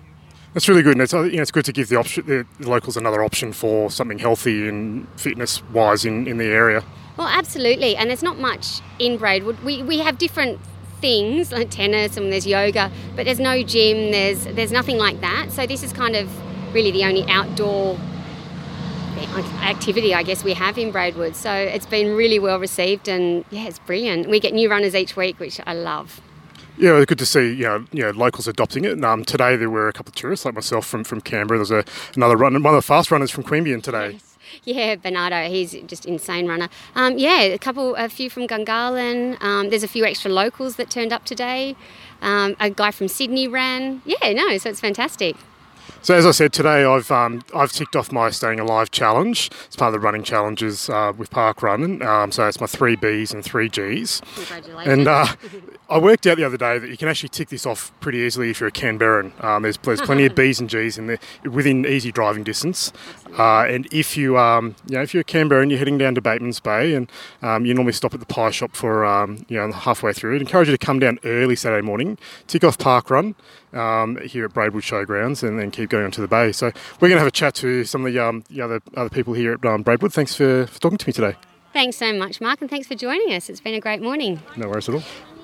That's really good, and it's uh, you know it's good to give the option the locals another option for something healthy and fitness wise in, in the area. Well, absolutely. And there's not much in Braidwood. We, we have different things like tennis and there's yoga, but there's no gym, there's, there's nothing like that. So this is kind of really the only outdoor activity I guess we have in Braidwood. So it's been really well received and yeah, it's brilliant. We get new runners each week, which I love. Yeah, good to see you know, you know locals adopting it. And, um, today there were a couple of tourists like myself from, from Canberra. There's a another runner, one of the fast runners from Queanbeyan today. Yeah, Bernardo, he's just insane runner. Um, yeah, a couple, a few from Gungahlin. Um, there's a few extra locals that turned up today. Um, a guy from Sydney ran. Yeah, no, so it's fantastic. So as I said today, I've um, I've ticked off my staying alive challenge. It's part of the running challenges uh, with Park Run. Um, so it's my three Bs and three Gs. Congratulations. And uh, I worked out the other day that you can actually tick this off pretty easily if you're a Canberran. Um, there's there's plenty of Bs and Gs in there within easy driving distance. Uh, and if you um, you know if you're a Canberran, you're heading down to Bateman's Bay, and um, you normally stop at the pie shop for um, you know halfway through. I'd encourage you to come down early Saturday morning, tick off Park Run um, here at Braidwood Showgrounds, and then keep going onto the bay. So we're going to have a chat to some of the, um, the other other people here at um, Braidwood. Thanks for, for talking to me today. Thanks so much, Mark, and thanks for joining us. It's been a great morning. No worries at all.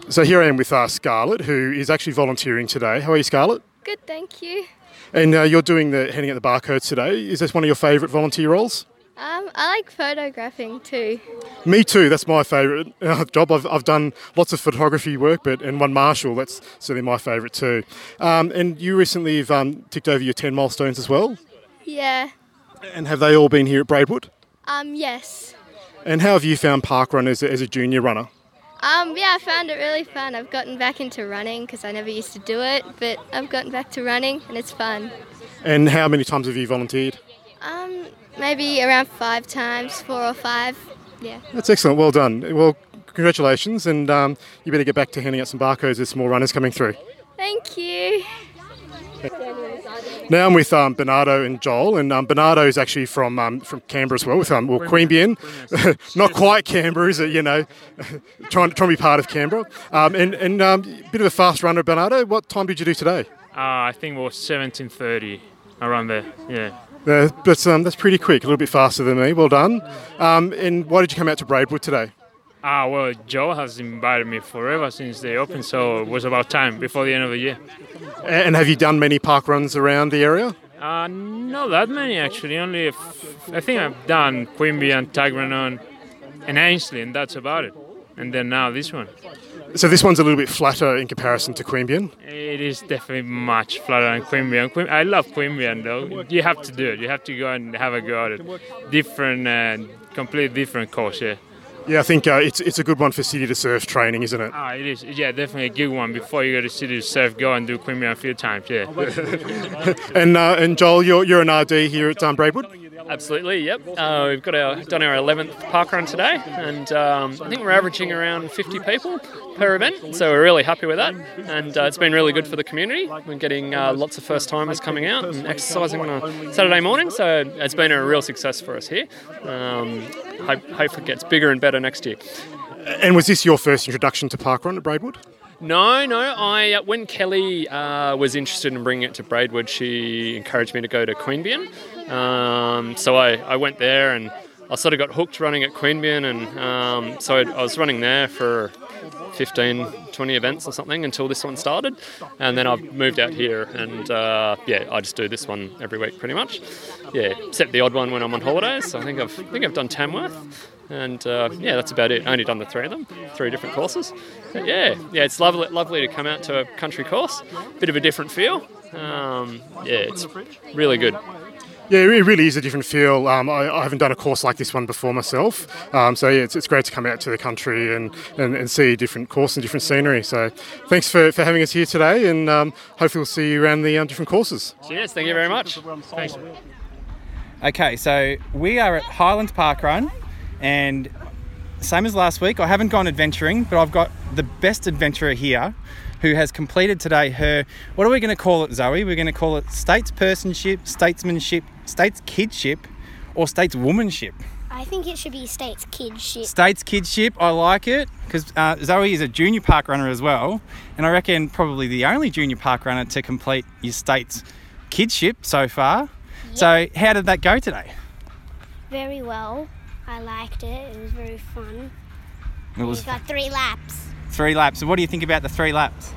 So here I am with uh, Scarlett, who is actually volunteering today. How are you, Scarlett? Good, thank you. And uh, you're doing the heading at the barcodes today. Is this one of your favourite volunteer roles? Um, I like photographing too. Me too. That's my favourite uh, job. I've, I've done lots of photography work, but and one marshal. That's certainly my favourite too. Um, and you recently have um, ticked over your ten milestones as well. Yeah. And have they all been here at Braidwood? Um, yes. And how have you found park run as a, as a junior runner? Um, yeah, I found it really fun. I've gotten back into running because I never used to do it, but I've gotten back to running and it's fun. And how many times have you volunteered? Um, maybe around five times, four or five. Yeah. That's excellent. Well done. Well, congratulations, and um, you better get back to handing out some barcodes. There's some more runners coming through. Thank you. Now I'm with um, Bernardo and Joel, and um, Bernardo is actually from um, from Canberra as well, with um, well Queanbeyan, not quite Canberra, is it? You know, trying trying to be part of Canberra, um, and and um, bit of a fast runner, Bernardo. What time did you do today? Uh, I think it was 17:30 around there. Yeah. Uh, but um, that's pretty quick, a little bit faster than me. Well done. Um, and why did you come out to Braidwood today? Ah, well, Joe has invited me forever since they opened, so it was about time before the end of the year. And have you done many park runs around the area? Uh, not that many actually. Only if, I think I've done Quimby and Tuggeranong, and Ainslie, and that's about it. And then now this one. So this one's a little bit flatter in comparison to Queanbeyan. It is definitely much flatter than Queanbeyan. Queen, I love Queanbeyan though. You have to do it. You have to go and have a go at it. Different, uh, completely different course, yeah. Yeah, I think uh, it's it's a good one for city to surf training, isn't it? Ah, it is. Yeah, definitely a good one. Before you go to city to surf, go and do Queanbeyan a few times, yeah. and uh, and Joel, you're you're an RD here at um, Braidwood. Absolutely, yep. Uh, we've got our done our 11th park run today, and um, I think we're averaging around 50 people per event, so we're really happy with that. And uh, it's been really good for the community. We're getting uh, lots of first timers coming out and exercising on a Saturday morning, so it's been a real success for us here. Um, hope, hope it gets bigger and better next year. And was this your first introduction to parkrun at Braidwood? No, no. I uh, when Kelly uh, was interested in bringing it to Braidwood, she encouraged me to go to Queanbeyan. Um, so I, I went there and I sort of got hooked running at Queanbeyan, and um, so I, I was running there for 15, 20 events or something until this one started. And then I've moved out here, and uh, yeah, I just do this one every week pretty much. Yeah, except the odd one when I'm on holidays. I think I've I think I've done Tamworth, and uh, yeah, that's about it. Only done the three of them, three different courses. But yeah, yeah, it's lovely, lovely to come out to a country course. Bit of a different feel. Um, yeah, it's really good. Yeah, it really is a different feel. Um, I, I, haven't done a course like this one before myself, um, so yeah, it's, it's great to come out to the country and, and, and see a different course and different scenery. So thanks for, for having us here today, and um, hopefully we'll see you around the um, different courses. Cheers, thank you very much. Thanks. Okay, so we are at Highlands Park Run, and same as last week, I haven't gone adventuring, but I've got the best adventurer here who has completed today her, what are we going to call it, Zoe? We're going to call it statespersonship, statesmanship, states kidship, or states womanship. I think it should be states kidship. States kidship, I like it because uh, Zoe is a junior park runner as well, and I reckon probably the only junior park runner to complete your states kidship so far. Yep. So, how did that go today? Very well. I liked it. It was very fun. It was. We got three laps. Three laps. So, what do you think about the three laps?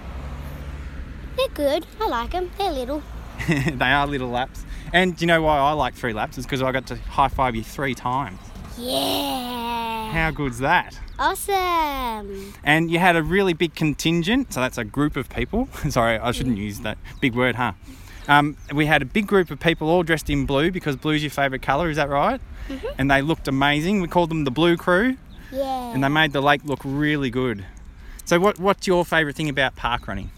They're good. I like them. They're little. they are little laps. And do you know why I like three laps? Is because I got to high five you three times. Yeah. How good's that? Awesome. And you had a really big contingent, so that's a group of people. Sorry, I shouldn't use that big word, huh? Um, we had a big group of people all dressed in blue because blue's your favourite colour, is that right? Mm-hmm. And they looked amazing. We called them the Blue Crew. Yeah. And they made the lake look really good. So, what, what's your favourite thing about park running?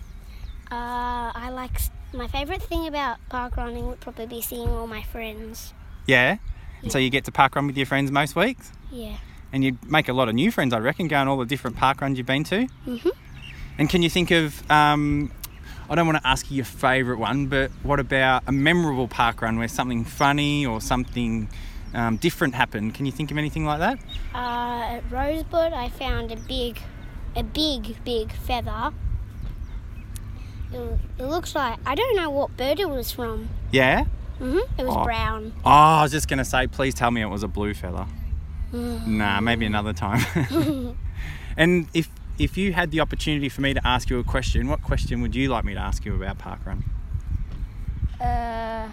Uh, I like my favourite thing about park running would probably be seeing all my friends. Yeah. And so you get to park run with your friends most weeks? Yeah. And you make a lot of new friends, I reckon, going all the different park runs you've been to. Mhm. And can you think of? Um, I don't want to ask you your favourite one, but what about a memorable park run where something funny or something um, different happened? Can you think of anything like that? Uh, at Rosebud, I found a big, a big, big feather. It, it looks like I don't know what bird it was from. Yeah. Mhm. It was Oh. brown. Oh, I was just going to say, please tell me it was a blue feather. Mm. Nah, maybe another time. and if if you had the opportunity for me to ask you a question, what question would you like me to ask you about parkrun? uh,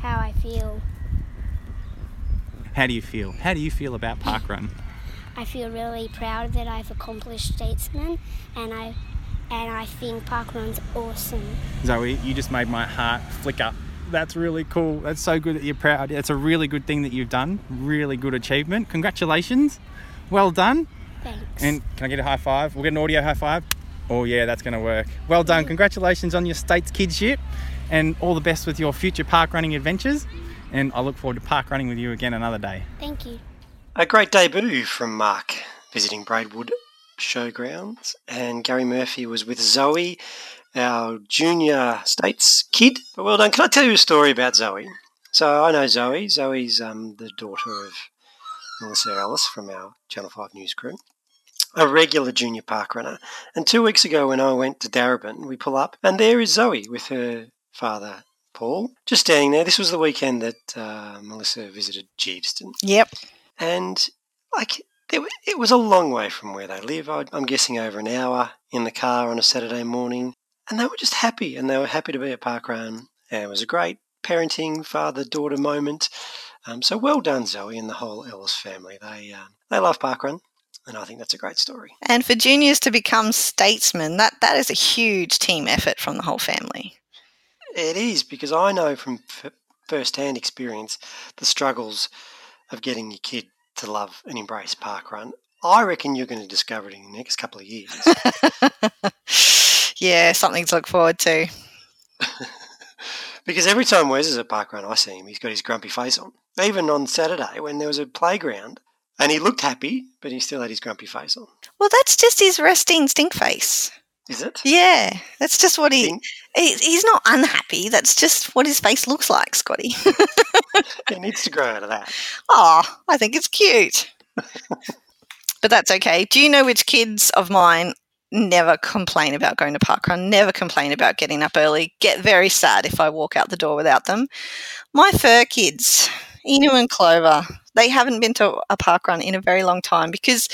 how I feel. How do you feel? How do you feel about parkrun? I feel really proud that I've accomplished statesman, and I, and I think parkrun's awesome. Zoe, you just made my heart flicker. That's really cool. That's so good that you're proud. It's a really good thing that you've done. Really good achievement. Congratulations. Well done. Thanks. And can I get a high five? We'll get an audio high five. Oh yeah, that's going to work. Well done. Congratulations on your state's kidship, and all the best with your future park running adventures. And I look forward to park running with you again another day. Thank you. A great debut from Mark. visiting Braidwood Showgrounds, and Gary Murphy was with Zoe, our junior states kid. But well done. Can I tell you a story about Zoe? So I know Zoe. Zoe's um, the daughter of Melissa Ellis from our Channel 5 news crew, a regular junior park runner. And two weeks ago, when I went to Darebin, we pull up, and there is Zoe with her father, Paul, just standing there. This was the weekend that uh, Melissa visited Geeveston. Yep. And like it, it was a long way from where they live. I, I'm guessing over an hour in the car on a Saturday morning. And they were just happy, and they were happy to be at Parkrun. And it was a great parenting father-daughter moment. Um, so well done, Zoe, and the whole Ellis family. They um, they love Parkrun, and I think that's a great story. And for juniors to become statesmen, that, that is a huge team effort from the whole family. It is because I know from f- first-hand experience the struggles of getting your kid to love and embrace parkrun. I reckon you're going to discover it in the next couple of years. Yeah, something to look forward to. because every time Wes is at parkrun, I see him. He's got his grumpy face on. Even on Saturday when there was a playground, and he looked happy, but he still had his grumpy face on. Well, that's just his resting stink face. Is it? Yeah, that's just what he, he. He's not unhappy. That's just what his face looks like, Scotty. he needs to grow out of that. Oh, I think it's cute. but that's okay. Do you know which kids of mine never complain about going to parkrun? Never complain about getting up early. Get very sad if I walk out the door without them. My fur kids, Inu and Clover. They haven't been to a parkrun in a very long time because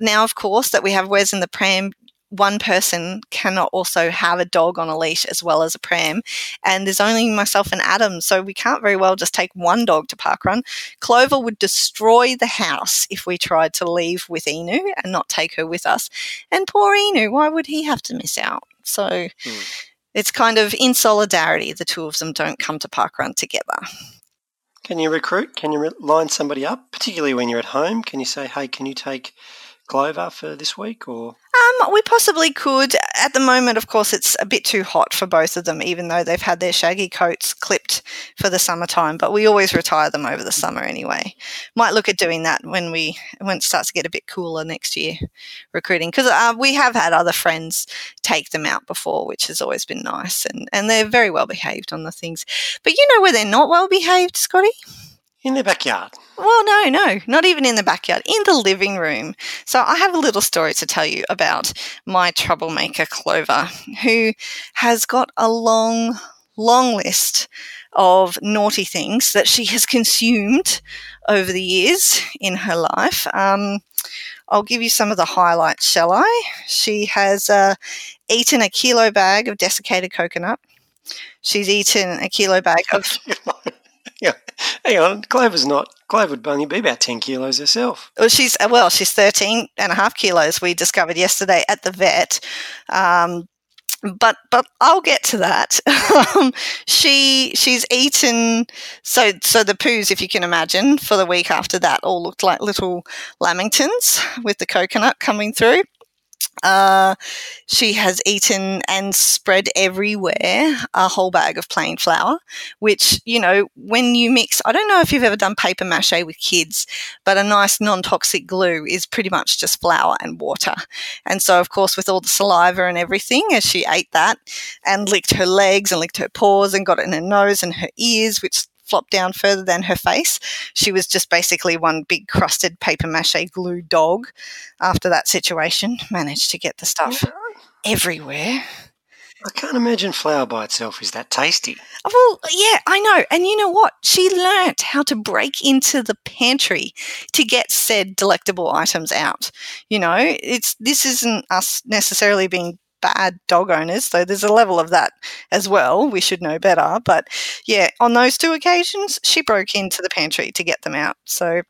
now, of course, that we have Wes in the pram, one person cannot also have a dog on a leash as well as a pram. And there's only myself and Adam, so we can't very well just take one dog to parkrun. Clover would destroy the house if we tried to leave with Inu and not take her with us. And poor Inu, why would he have to miss out? So hmm. it's kind of in solidarity, the two of them don't come to parkrun together. Can you recruit? Can you line somebody up, particularly when you're at home? Can you say, "Hey, can you take Clover for this week?" Or Um, we possibly could. At the moment, of course, it's a bit too hot for both of them, even though they've had their shaggy coats clipped for the summertime. But we always retire them over the summer anyway. Might look at doing that when we when it starts to get a bit cooler next year, recruiting because uh, we have had other friends take them out before, which has always been nice, and and they're very well behaved on the things. But you know where they're not well behaved, Scotty? In the backyard. Well, no, no, not even in the backyard, in the living room. So I have a little story to tell you about my troublemaker Clover, who has got a long, long list of naughty things that she has consumed over the years in her life. Um, I'll give you some of the highlights, shall I? She has uh, eaten a kilo bag of desiccated coconut. She's eaten a kilo bag of Yeah, hang on. Clover's not. Clover would only be about ten kilos herself. Well, she's uh, well, she's 13 and a half kilos. We discovered yesterday at the vet. Um, but but I'll get to that. she she's eaten so so the poos, if you can imagine, for the week after that, all looked like little lamingtons with the coconut coming through. Uh, she has eaten and spread everywhere a whole bag of plain flour, which, you know, when you mix, I don't know if you've ever done paper mache with kids, but a nice non toxic glue is pretty much just flour and water. And so, of course, with all the saliva and everything, as she ate that and licked her legs and licked her paws and got it in her nose and her ears, which flopped down further than her face. She was just basically one big crusted paper mache glue dog after that situation. Managed to get the stuff everywhere. I can't imagine flour by itself is that tasty. Well, yeah, I know. And you know what? She learnt how to break into the pantry to get said delectable items out. You know, it's this isn't us necessarily being bad dog owners, though there's a level of that as well. We should know better. But yeah, on those two occasions, she broke into the pantry to get them out. So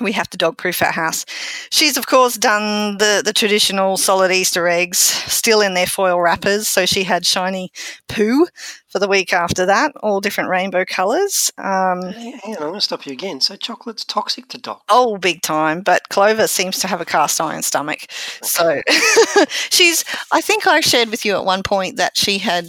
we have to dog proof our house. She's of course done the the traditional solid Easter eggs, still in their foil wrappers. So she had shiny poo for the week after that, all different rainbow colours. Um, Hang on, I'm going to stop you again. So chocolate's toxic to dogs. Oh, big time. But Clover seems to have a cast iron stomach. So she's, I think I shared with you at one point that she had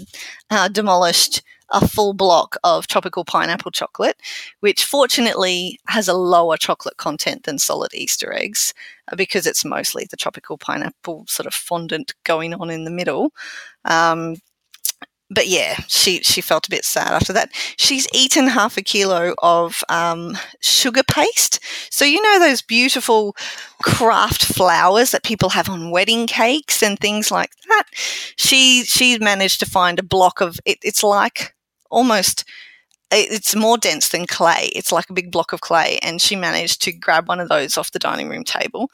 uh, demolished a full block of tropical pineapple chocolate, which fortunately has a lower chocolate content than solid Easter eggs uh, because it's mostly the tropical pineapple sort of fondant going on in the middle. Um, but yeah, she she felt a bit sad after that. She's eaten half a kilo of um, sugar paste. So you know those beautiful craft flowers that people have on wedding cakes and things like that. She she managed to find a block of it. It's like almost it's more dense than clay. It's like a big block of clay, and she managed to grab one of those off the dining room table.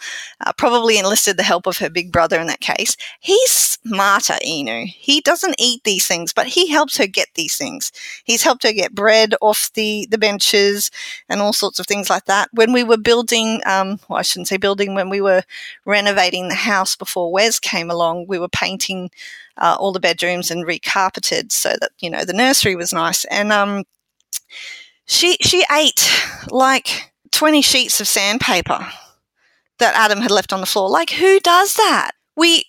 Uh, probably enlisted the help of her big brother in that case. He's smarter, Inu. He doesn't eat these things, but he helps her get these things. He's helped her get bread off the the benches and all sorts of things like that. When we were building, um, well, I shouldn't say building, when we were renovating the house before Wes came along, we were painting. Uh, all the bedrooms and recarpeted so that you know the nursery was nice and um she she ate like 20 sheets of sandpaper that Adam had left on the floor. Like who does that? We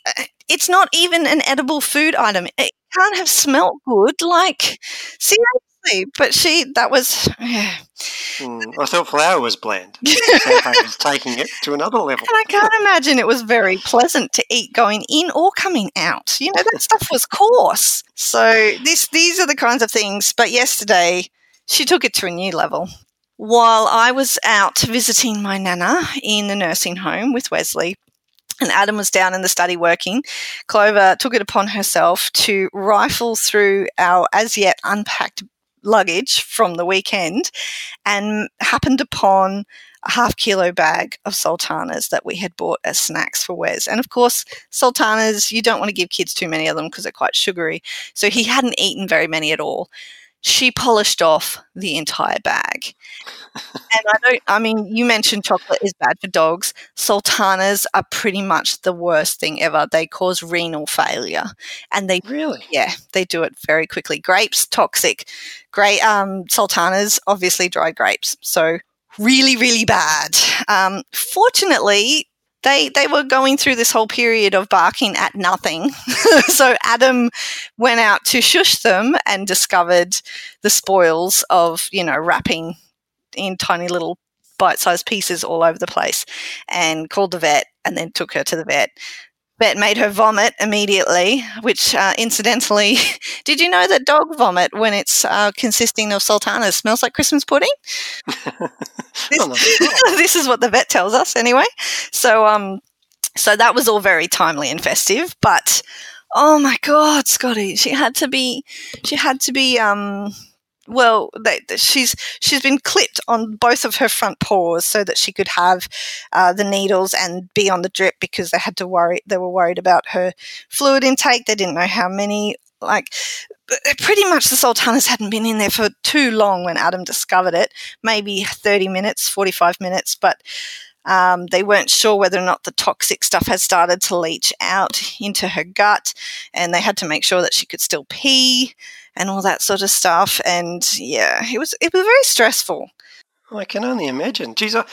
it's not even an edible food item. It can't have smelt good. Like seriously, but she that was yeah. Mm, I thought flour was bland. Was taking it to another level. And I can't imagine it was very pleasant to eat going in or coming out. You know, that stuff was coarse. So this these are the kinds of things. But yesterday she took it to a new level. While I was out visiting my nana in the nursing home with Wesley, and Adam was down in the study working, Clover took it upon herself to rifle through our as yet unpacked luggage from the weekend and happened upon a half kilo bag of sultanas that we had bought as snacks for Wes. And of course, sultanas, you don't want to give kids too many of them because they're quite sugary. So he hadn't eaten very many at all she polished off the entire bag. and I don't, I mean, you mentioned chocolate is bad for dogs. Sultanas are pretty much the worst thing ever. They cause renal failure. And they really, yeah, they do it very quickly. Grapes, toxic. Great, um, sultanas, obviously dried grapes. So really, really bad. Um, fortunately, they they were going through this whole period of barking at nothing. so Adam went out to shush them and discovered the spoils of you know wrapping in tiny little bite-sized pieces all over the place, and called the vet and then took her to the vet. Vet made her vomit immediately, which uh, incidentally, did you know that dog vomit, when it's uh, consisting of sultanas, smells like Christmas pudding? this, this is what the vet tells us anyway. So, um, so that was all very timely and festive, but oh my god, Scotty, she had to be, she had to be, um, well, they, she's she's been clipped on both of her front paws so that she could have uh, the needles and be on the drip because they had to worry. They were worried about her fluid intake. They didn't know how many. Like, pretty much the sultanas hadn't been in there for too long when Adam discovered it. Maybe thirty minutes, forty-five minutes, but. Um, they weren't sure whether or not the toxic stuff had started to leach out into her gut, and they had to make sure that she could still pee and all that sort of stuff. And yeah, it was it was very stressful. I can only imagine. Geez, I,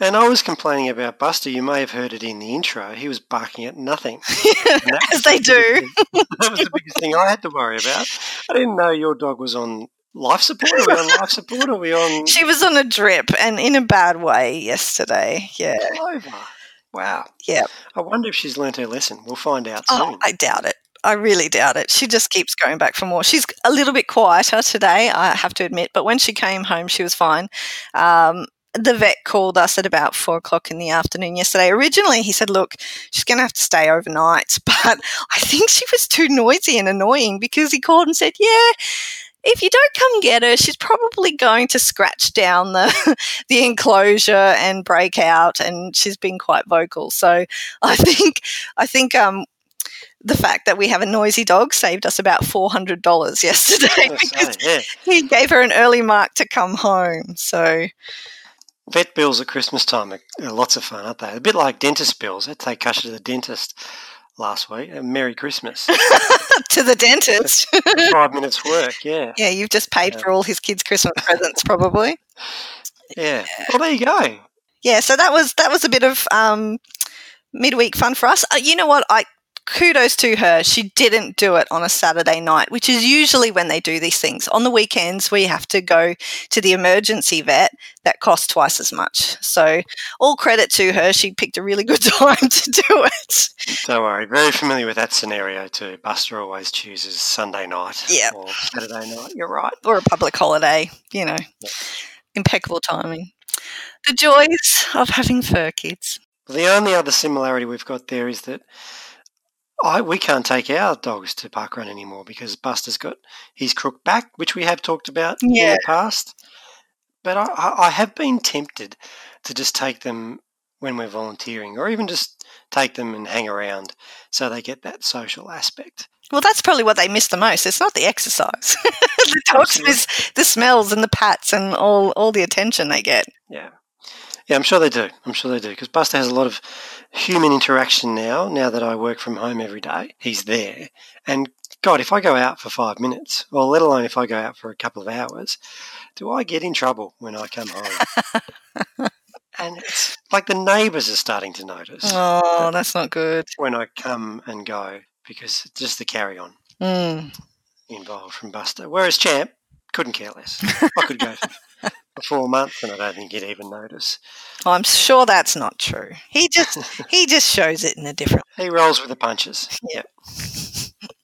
and I was complaining about Buster. You may have heard it in the intro. He was barking at nothing. As they do. that was the biggest thing I had to worry about. I didn't know your dog was on life support. Are we on life support? Are we on? She was on a drip, and in a bad way yesterday. Yeah. Wow. Yeah. I wonder if she's learnt her lesson. We'll find out oh, soon. I doubt it. I really doubt it. She just keeps going back for more. She's a little bit quieter today, I have to admit, but when she came home, she was fine. Um, the vet called us at about four o'clock in the afternoon yesterday. Originally, he said, Look, she's going to have to stay overnight. But I think she was too noisy and annoying because he called and said, Yeah, if you don't come get her, she's probably going to scratch down the the enclosure and break out. And she's been quite vocal. So I think I think um, the fact that we have a noisy dog saved us about $400 yesterday because yeah. he gave her an early mark to come home. So, vet bills at Christmas time are, are lots of fun, aren't they? A bit like dentist bills. I take Kasha to the dentist last week. And Merry Christmas. to the dentist. Five minutes work, yeah. Yeah, you've just paid yeah. for all his kids' Christmas presents, probably. Yeah. Well, there you go. Yeah, so that was that was a bit of um, midweek fun for us. Uh, you know what? I kudos to her. She didn't do it on a Saturday night, which is usually when they do these things. On the weekends, we have to go to the emergency vet that costs twice as much. So, all credit to her. She picked a really good time to do it. Don't worry. Very familiar with that scenario too. Buster always chooses Sunday night Yeah. or Saturday night. You're right. Or a public holiday, you know. Impeccable timing. The joys of having fur kids. The only other similarity we've got there is that I we can't take our dogs to parkrun anymore because Buster's got his crook back, which we have talked about in the past. But I, I I have been tempted to just take them when we're volunteering, or even just take them and hang around so they get that social aspect. Well, that's probably what they miss the most. It's not the exercise. the dogs miss the smells and the pats and all, all the attention they get. Yeah. Yeah, I'm sure they do. I'm sure they do because Buster has a lot of human interaction now. Now that I work from home every day, he's there. And God, if I go out for five minutes, well, let alone if I go out for a couple of hours, do I get in trouble when I come home? and it's like the neighbours are starting to notice Oh, that's not good. when I come and go because it's just the carry on Mm. involved from Buster. Whereas Champ couldn't care less. I could go for, months and I don't think he'd even notice. Oh, I'm sure that's not true. He just he just shows it in a different. He rolls with the punches. Yeah.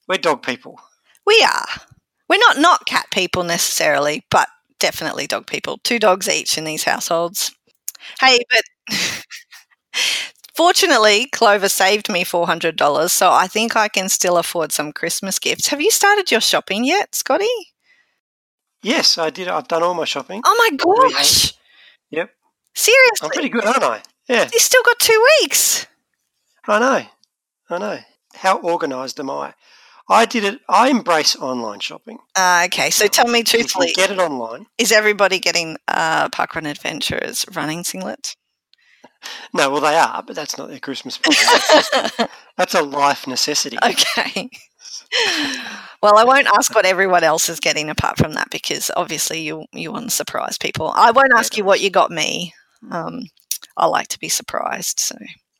We're dog people. We are. We're not not cat people necessarily, but definitely dog people. Two dogs each in these households. Hey, but fortunately, Clover saved me four hundred dollars, so I think I can still afford some Christmas gifts. Have you started your shopping yet, Scotty? Yes, I did. I've done all my shopping. Oh my gosh! Yep. Seriously? I'm pretty good, aren't I? Yeah. You still got two weeks. I know. I know. How organised am I? I did it. I embrace online shopping. Uh, okay, so tell me truthfully, get it online. is everybody getting uh, Parkrun Adventures running singlet? No, well, they are, but that's not their Christmas present. That's, that's a life necessity. Okay. Well, I won't ask what everyone else is getting apart from that because obviously you you want to surprise people. I won't ask you what you got me. Um, I like to be surprised, so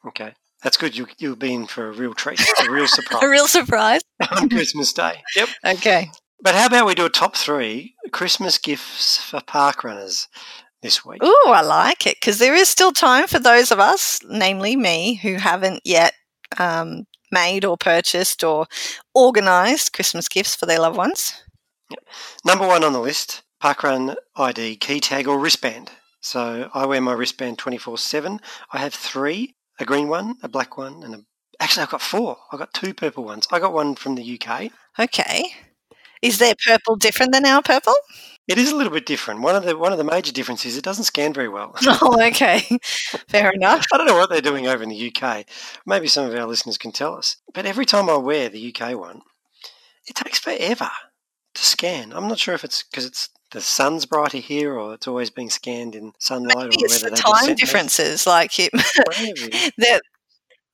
Okay. That's good. You, you'll be in for a real treat, a real surprise a real surprise. on Christmas Day. Yep. Okay. But how about we do a top three Christmas gifts for park runners this week? Ooh, I like it because there is still time for those of us, namely me, who haven't yet um, made or purchased or organised Christmas gifts for their loved ones. Number one on the list Parkrun ID key tag or wristband. So I wear my wristband 24 7. I have three a green one, a black one, and a. Actually, I've got four. I've got two purple ones. I got one from the UK. Okay. Is their purple different than our purple? It is a little bit different. One of the one of the major differences is it doesn't scan very well. Oh, okay. Fair enough. I don't know what they're doing over in the UK. Maybe some of our listeners can tell us. But every time I wear the UK one, it takes forever to scan. I'm not sure if it's because it's the sun's brighter here or it's always being scanned in sunlight or It's the time differences. Like it, the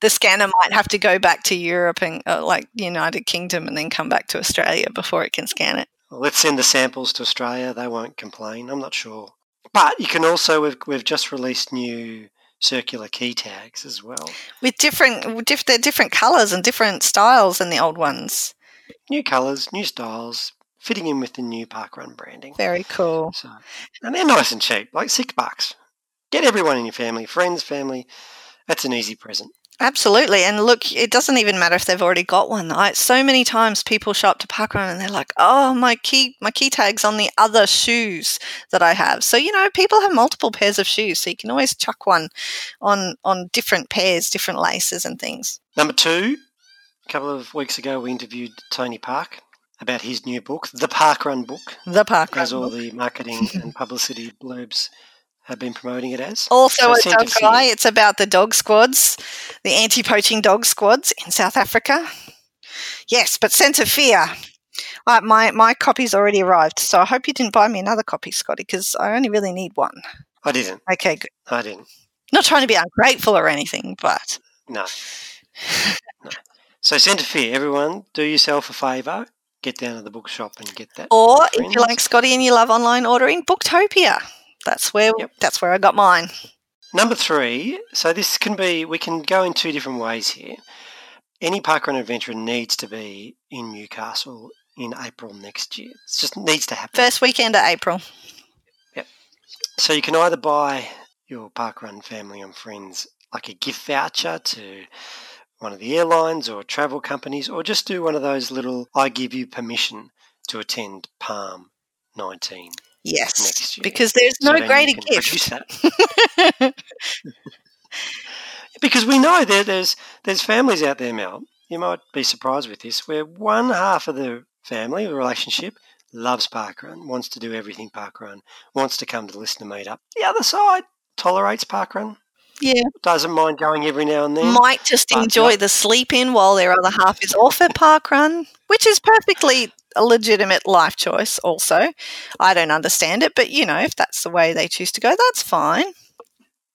the scanner might have to go back to Europe and uh, like United Kingdom and then come back to Australia before it can scan it. Let's send the samples to Australia. They won't complain. I'm not sure. But you can also we've we've just released new circular key tags as well. With different, diff- they're different colours and different styles than the old ones. New colours, new styles, fitting in with the new Parkrun branding. Very cool. So, and they're nice and cheap, like six bucks. Get everyone in your family, friends, family. That's an easy present. Absolutely. And look, it doesn't even matter if they've already got one. I, so many times people show up to Parkrun and they're like, oh, my key, my key tag's on the other shoes that I have. So, you know, people have multiple pairs of shoes. So you can always chuck one on, on different pairs, different laces and things. Number two, a couple of weeks ago, we interviewed Tony Park about his new book, The Parkrun Book. The Parkrun As all Book. the marketing and publicity blurbs have been promoting it as. Also, So a dog guy. It's about the dog squads, the anti poaching dog squads in South Africa. Yes, but Scent of Fear. Uh, my, my copy's already arrived. So I hope you didn't buy me another copy, Scotty, because I only really need one. I didn't. Okay, good. I didn't. Not trying to be ungrateful or anything, but No. no. So, Scent of Fear, everyone, do yourself a favour. Get down to the bookshop and get that. or if you like Scotty and you love online ordering, Booktopia. That's where yep. that's where I got mine. Number three, so this can be, we can go in two different ways here. any parkrun adventurer needs to be in Newcastle in April next year. It just needs to happen. First weekend of April. Yep. So you can either buy your parkrun family and friends like a gift voucher to one of the airlines or travel companies, or just do one of those little I give you permission to attend Palm 19 Yes, because there's So no greater you can produce gift. because we know there, there's there's families out there, Mel. You might be surprised with this, where one half of the family, the relationship, loves parkrun, wants to do everything parkrun, wants to come to the listener meetup. The other side tolerates parkrun, Yeah. doesn't mind going every now and then. Might just enjoy not- the sleep in while their other half is off at parkrun, which is perfectly a legitimate life choice, also. I don't understand it, but you know, if that's the way they choose to go, that's fine.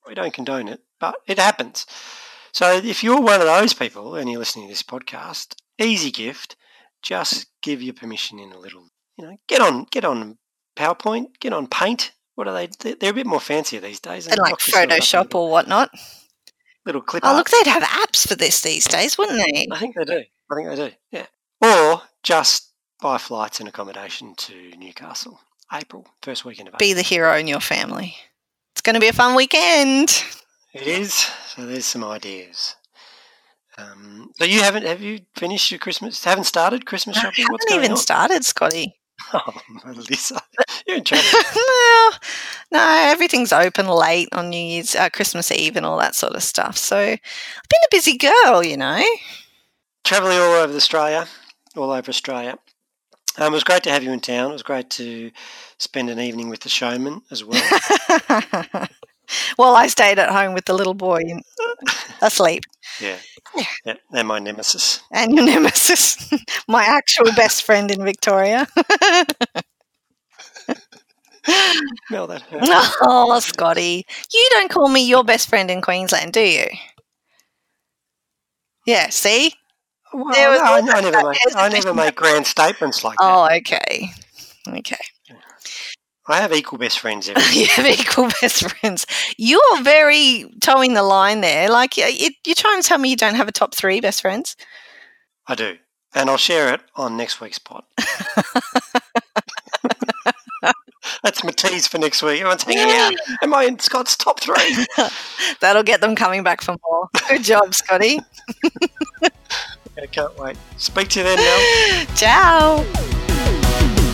We don't condone it, but it happens. So if you're one of those people and you're listening to this podcast, easy gift, just give your permission in a little. You know, get on, get on PowerPoint, get on Paint. What are they? they- They're a bit more fancier these days. And like knock yourself up a Photoshop or whatnot. little clip. Oh, art. look, they'd have apps for this these days, wouldn't they? I think they do. I think they do. Yeah. Or just buy flights and accommodation to Newcastle, April, first weekend of April. Be the hero in your family. It's going to be a fun weekend. It is. So there's some ideas. Um, so you haven't have you finished your Christmas? Haven't started Christmas shopping? What's haven't going even on? started, Scotty. Oh, Melissa, you're in trouble. no, no, everything's open late on New Year's, uh, Christmas Eve, and all that sort of stuff. So I've been a busy girl, you know. Traveling all over Australia, all over Australia. Um, it was great to have you in town. It was great to spend an evening with the showman as well. Well, I stayed at home with the little boy asleep. yeah. yeah, and my nemesis. And your nemesis, my actual best friend in Victoria. Mel, that hurt. oh, Scotty, you don't call me your best friend in Queensland, do you? Yeah, see? Well, no, I, I never make I never make grand statements like that. Oh, okay. Okay. I have equal best friends you have equal best friends. You're very towing the line there. Like, you, you- you're trying to tell me you don't have a top three best friends? I do, and I'll share it on next week's pod. That's my tease for next week. Everyone's hanging out. Am I in Scott's top three? That'll get them coming back for more. Good job, Scotty. I can't wait. Speak to you then, Mel. Ciao.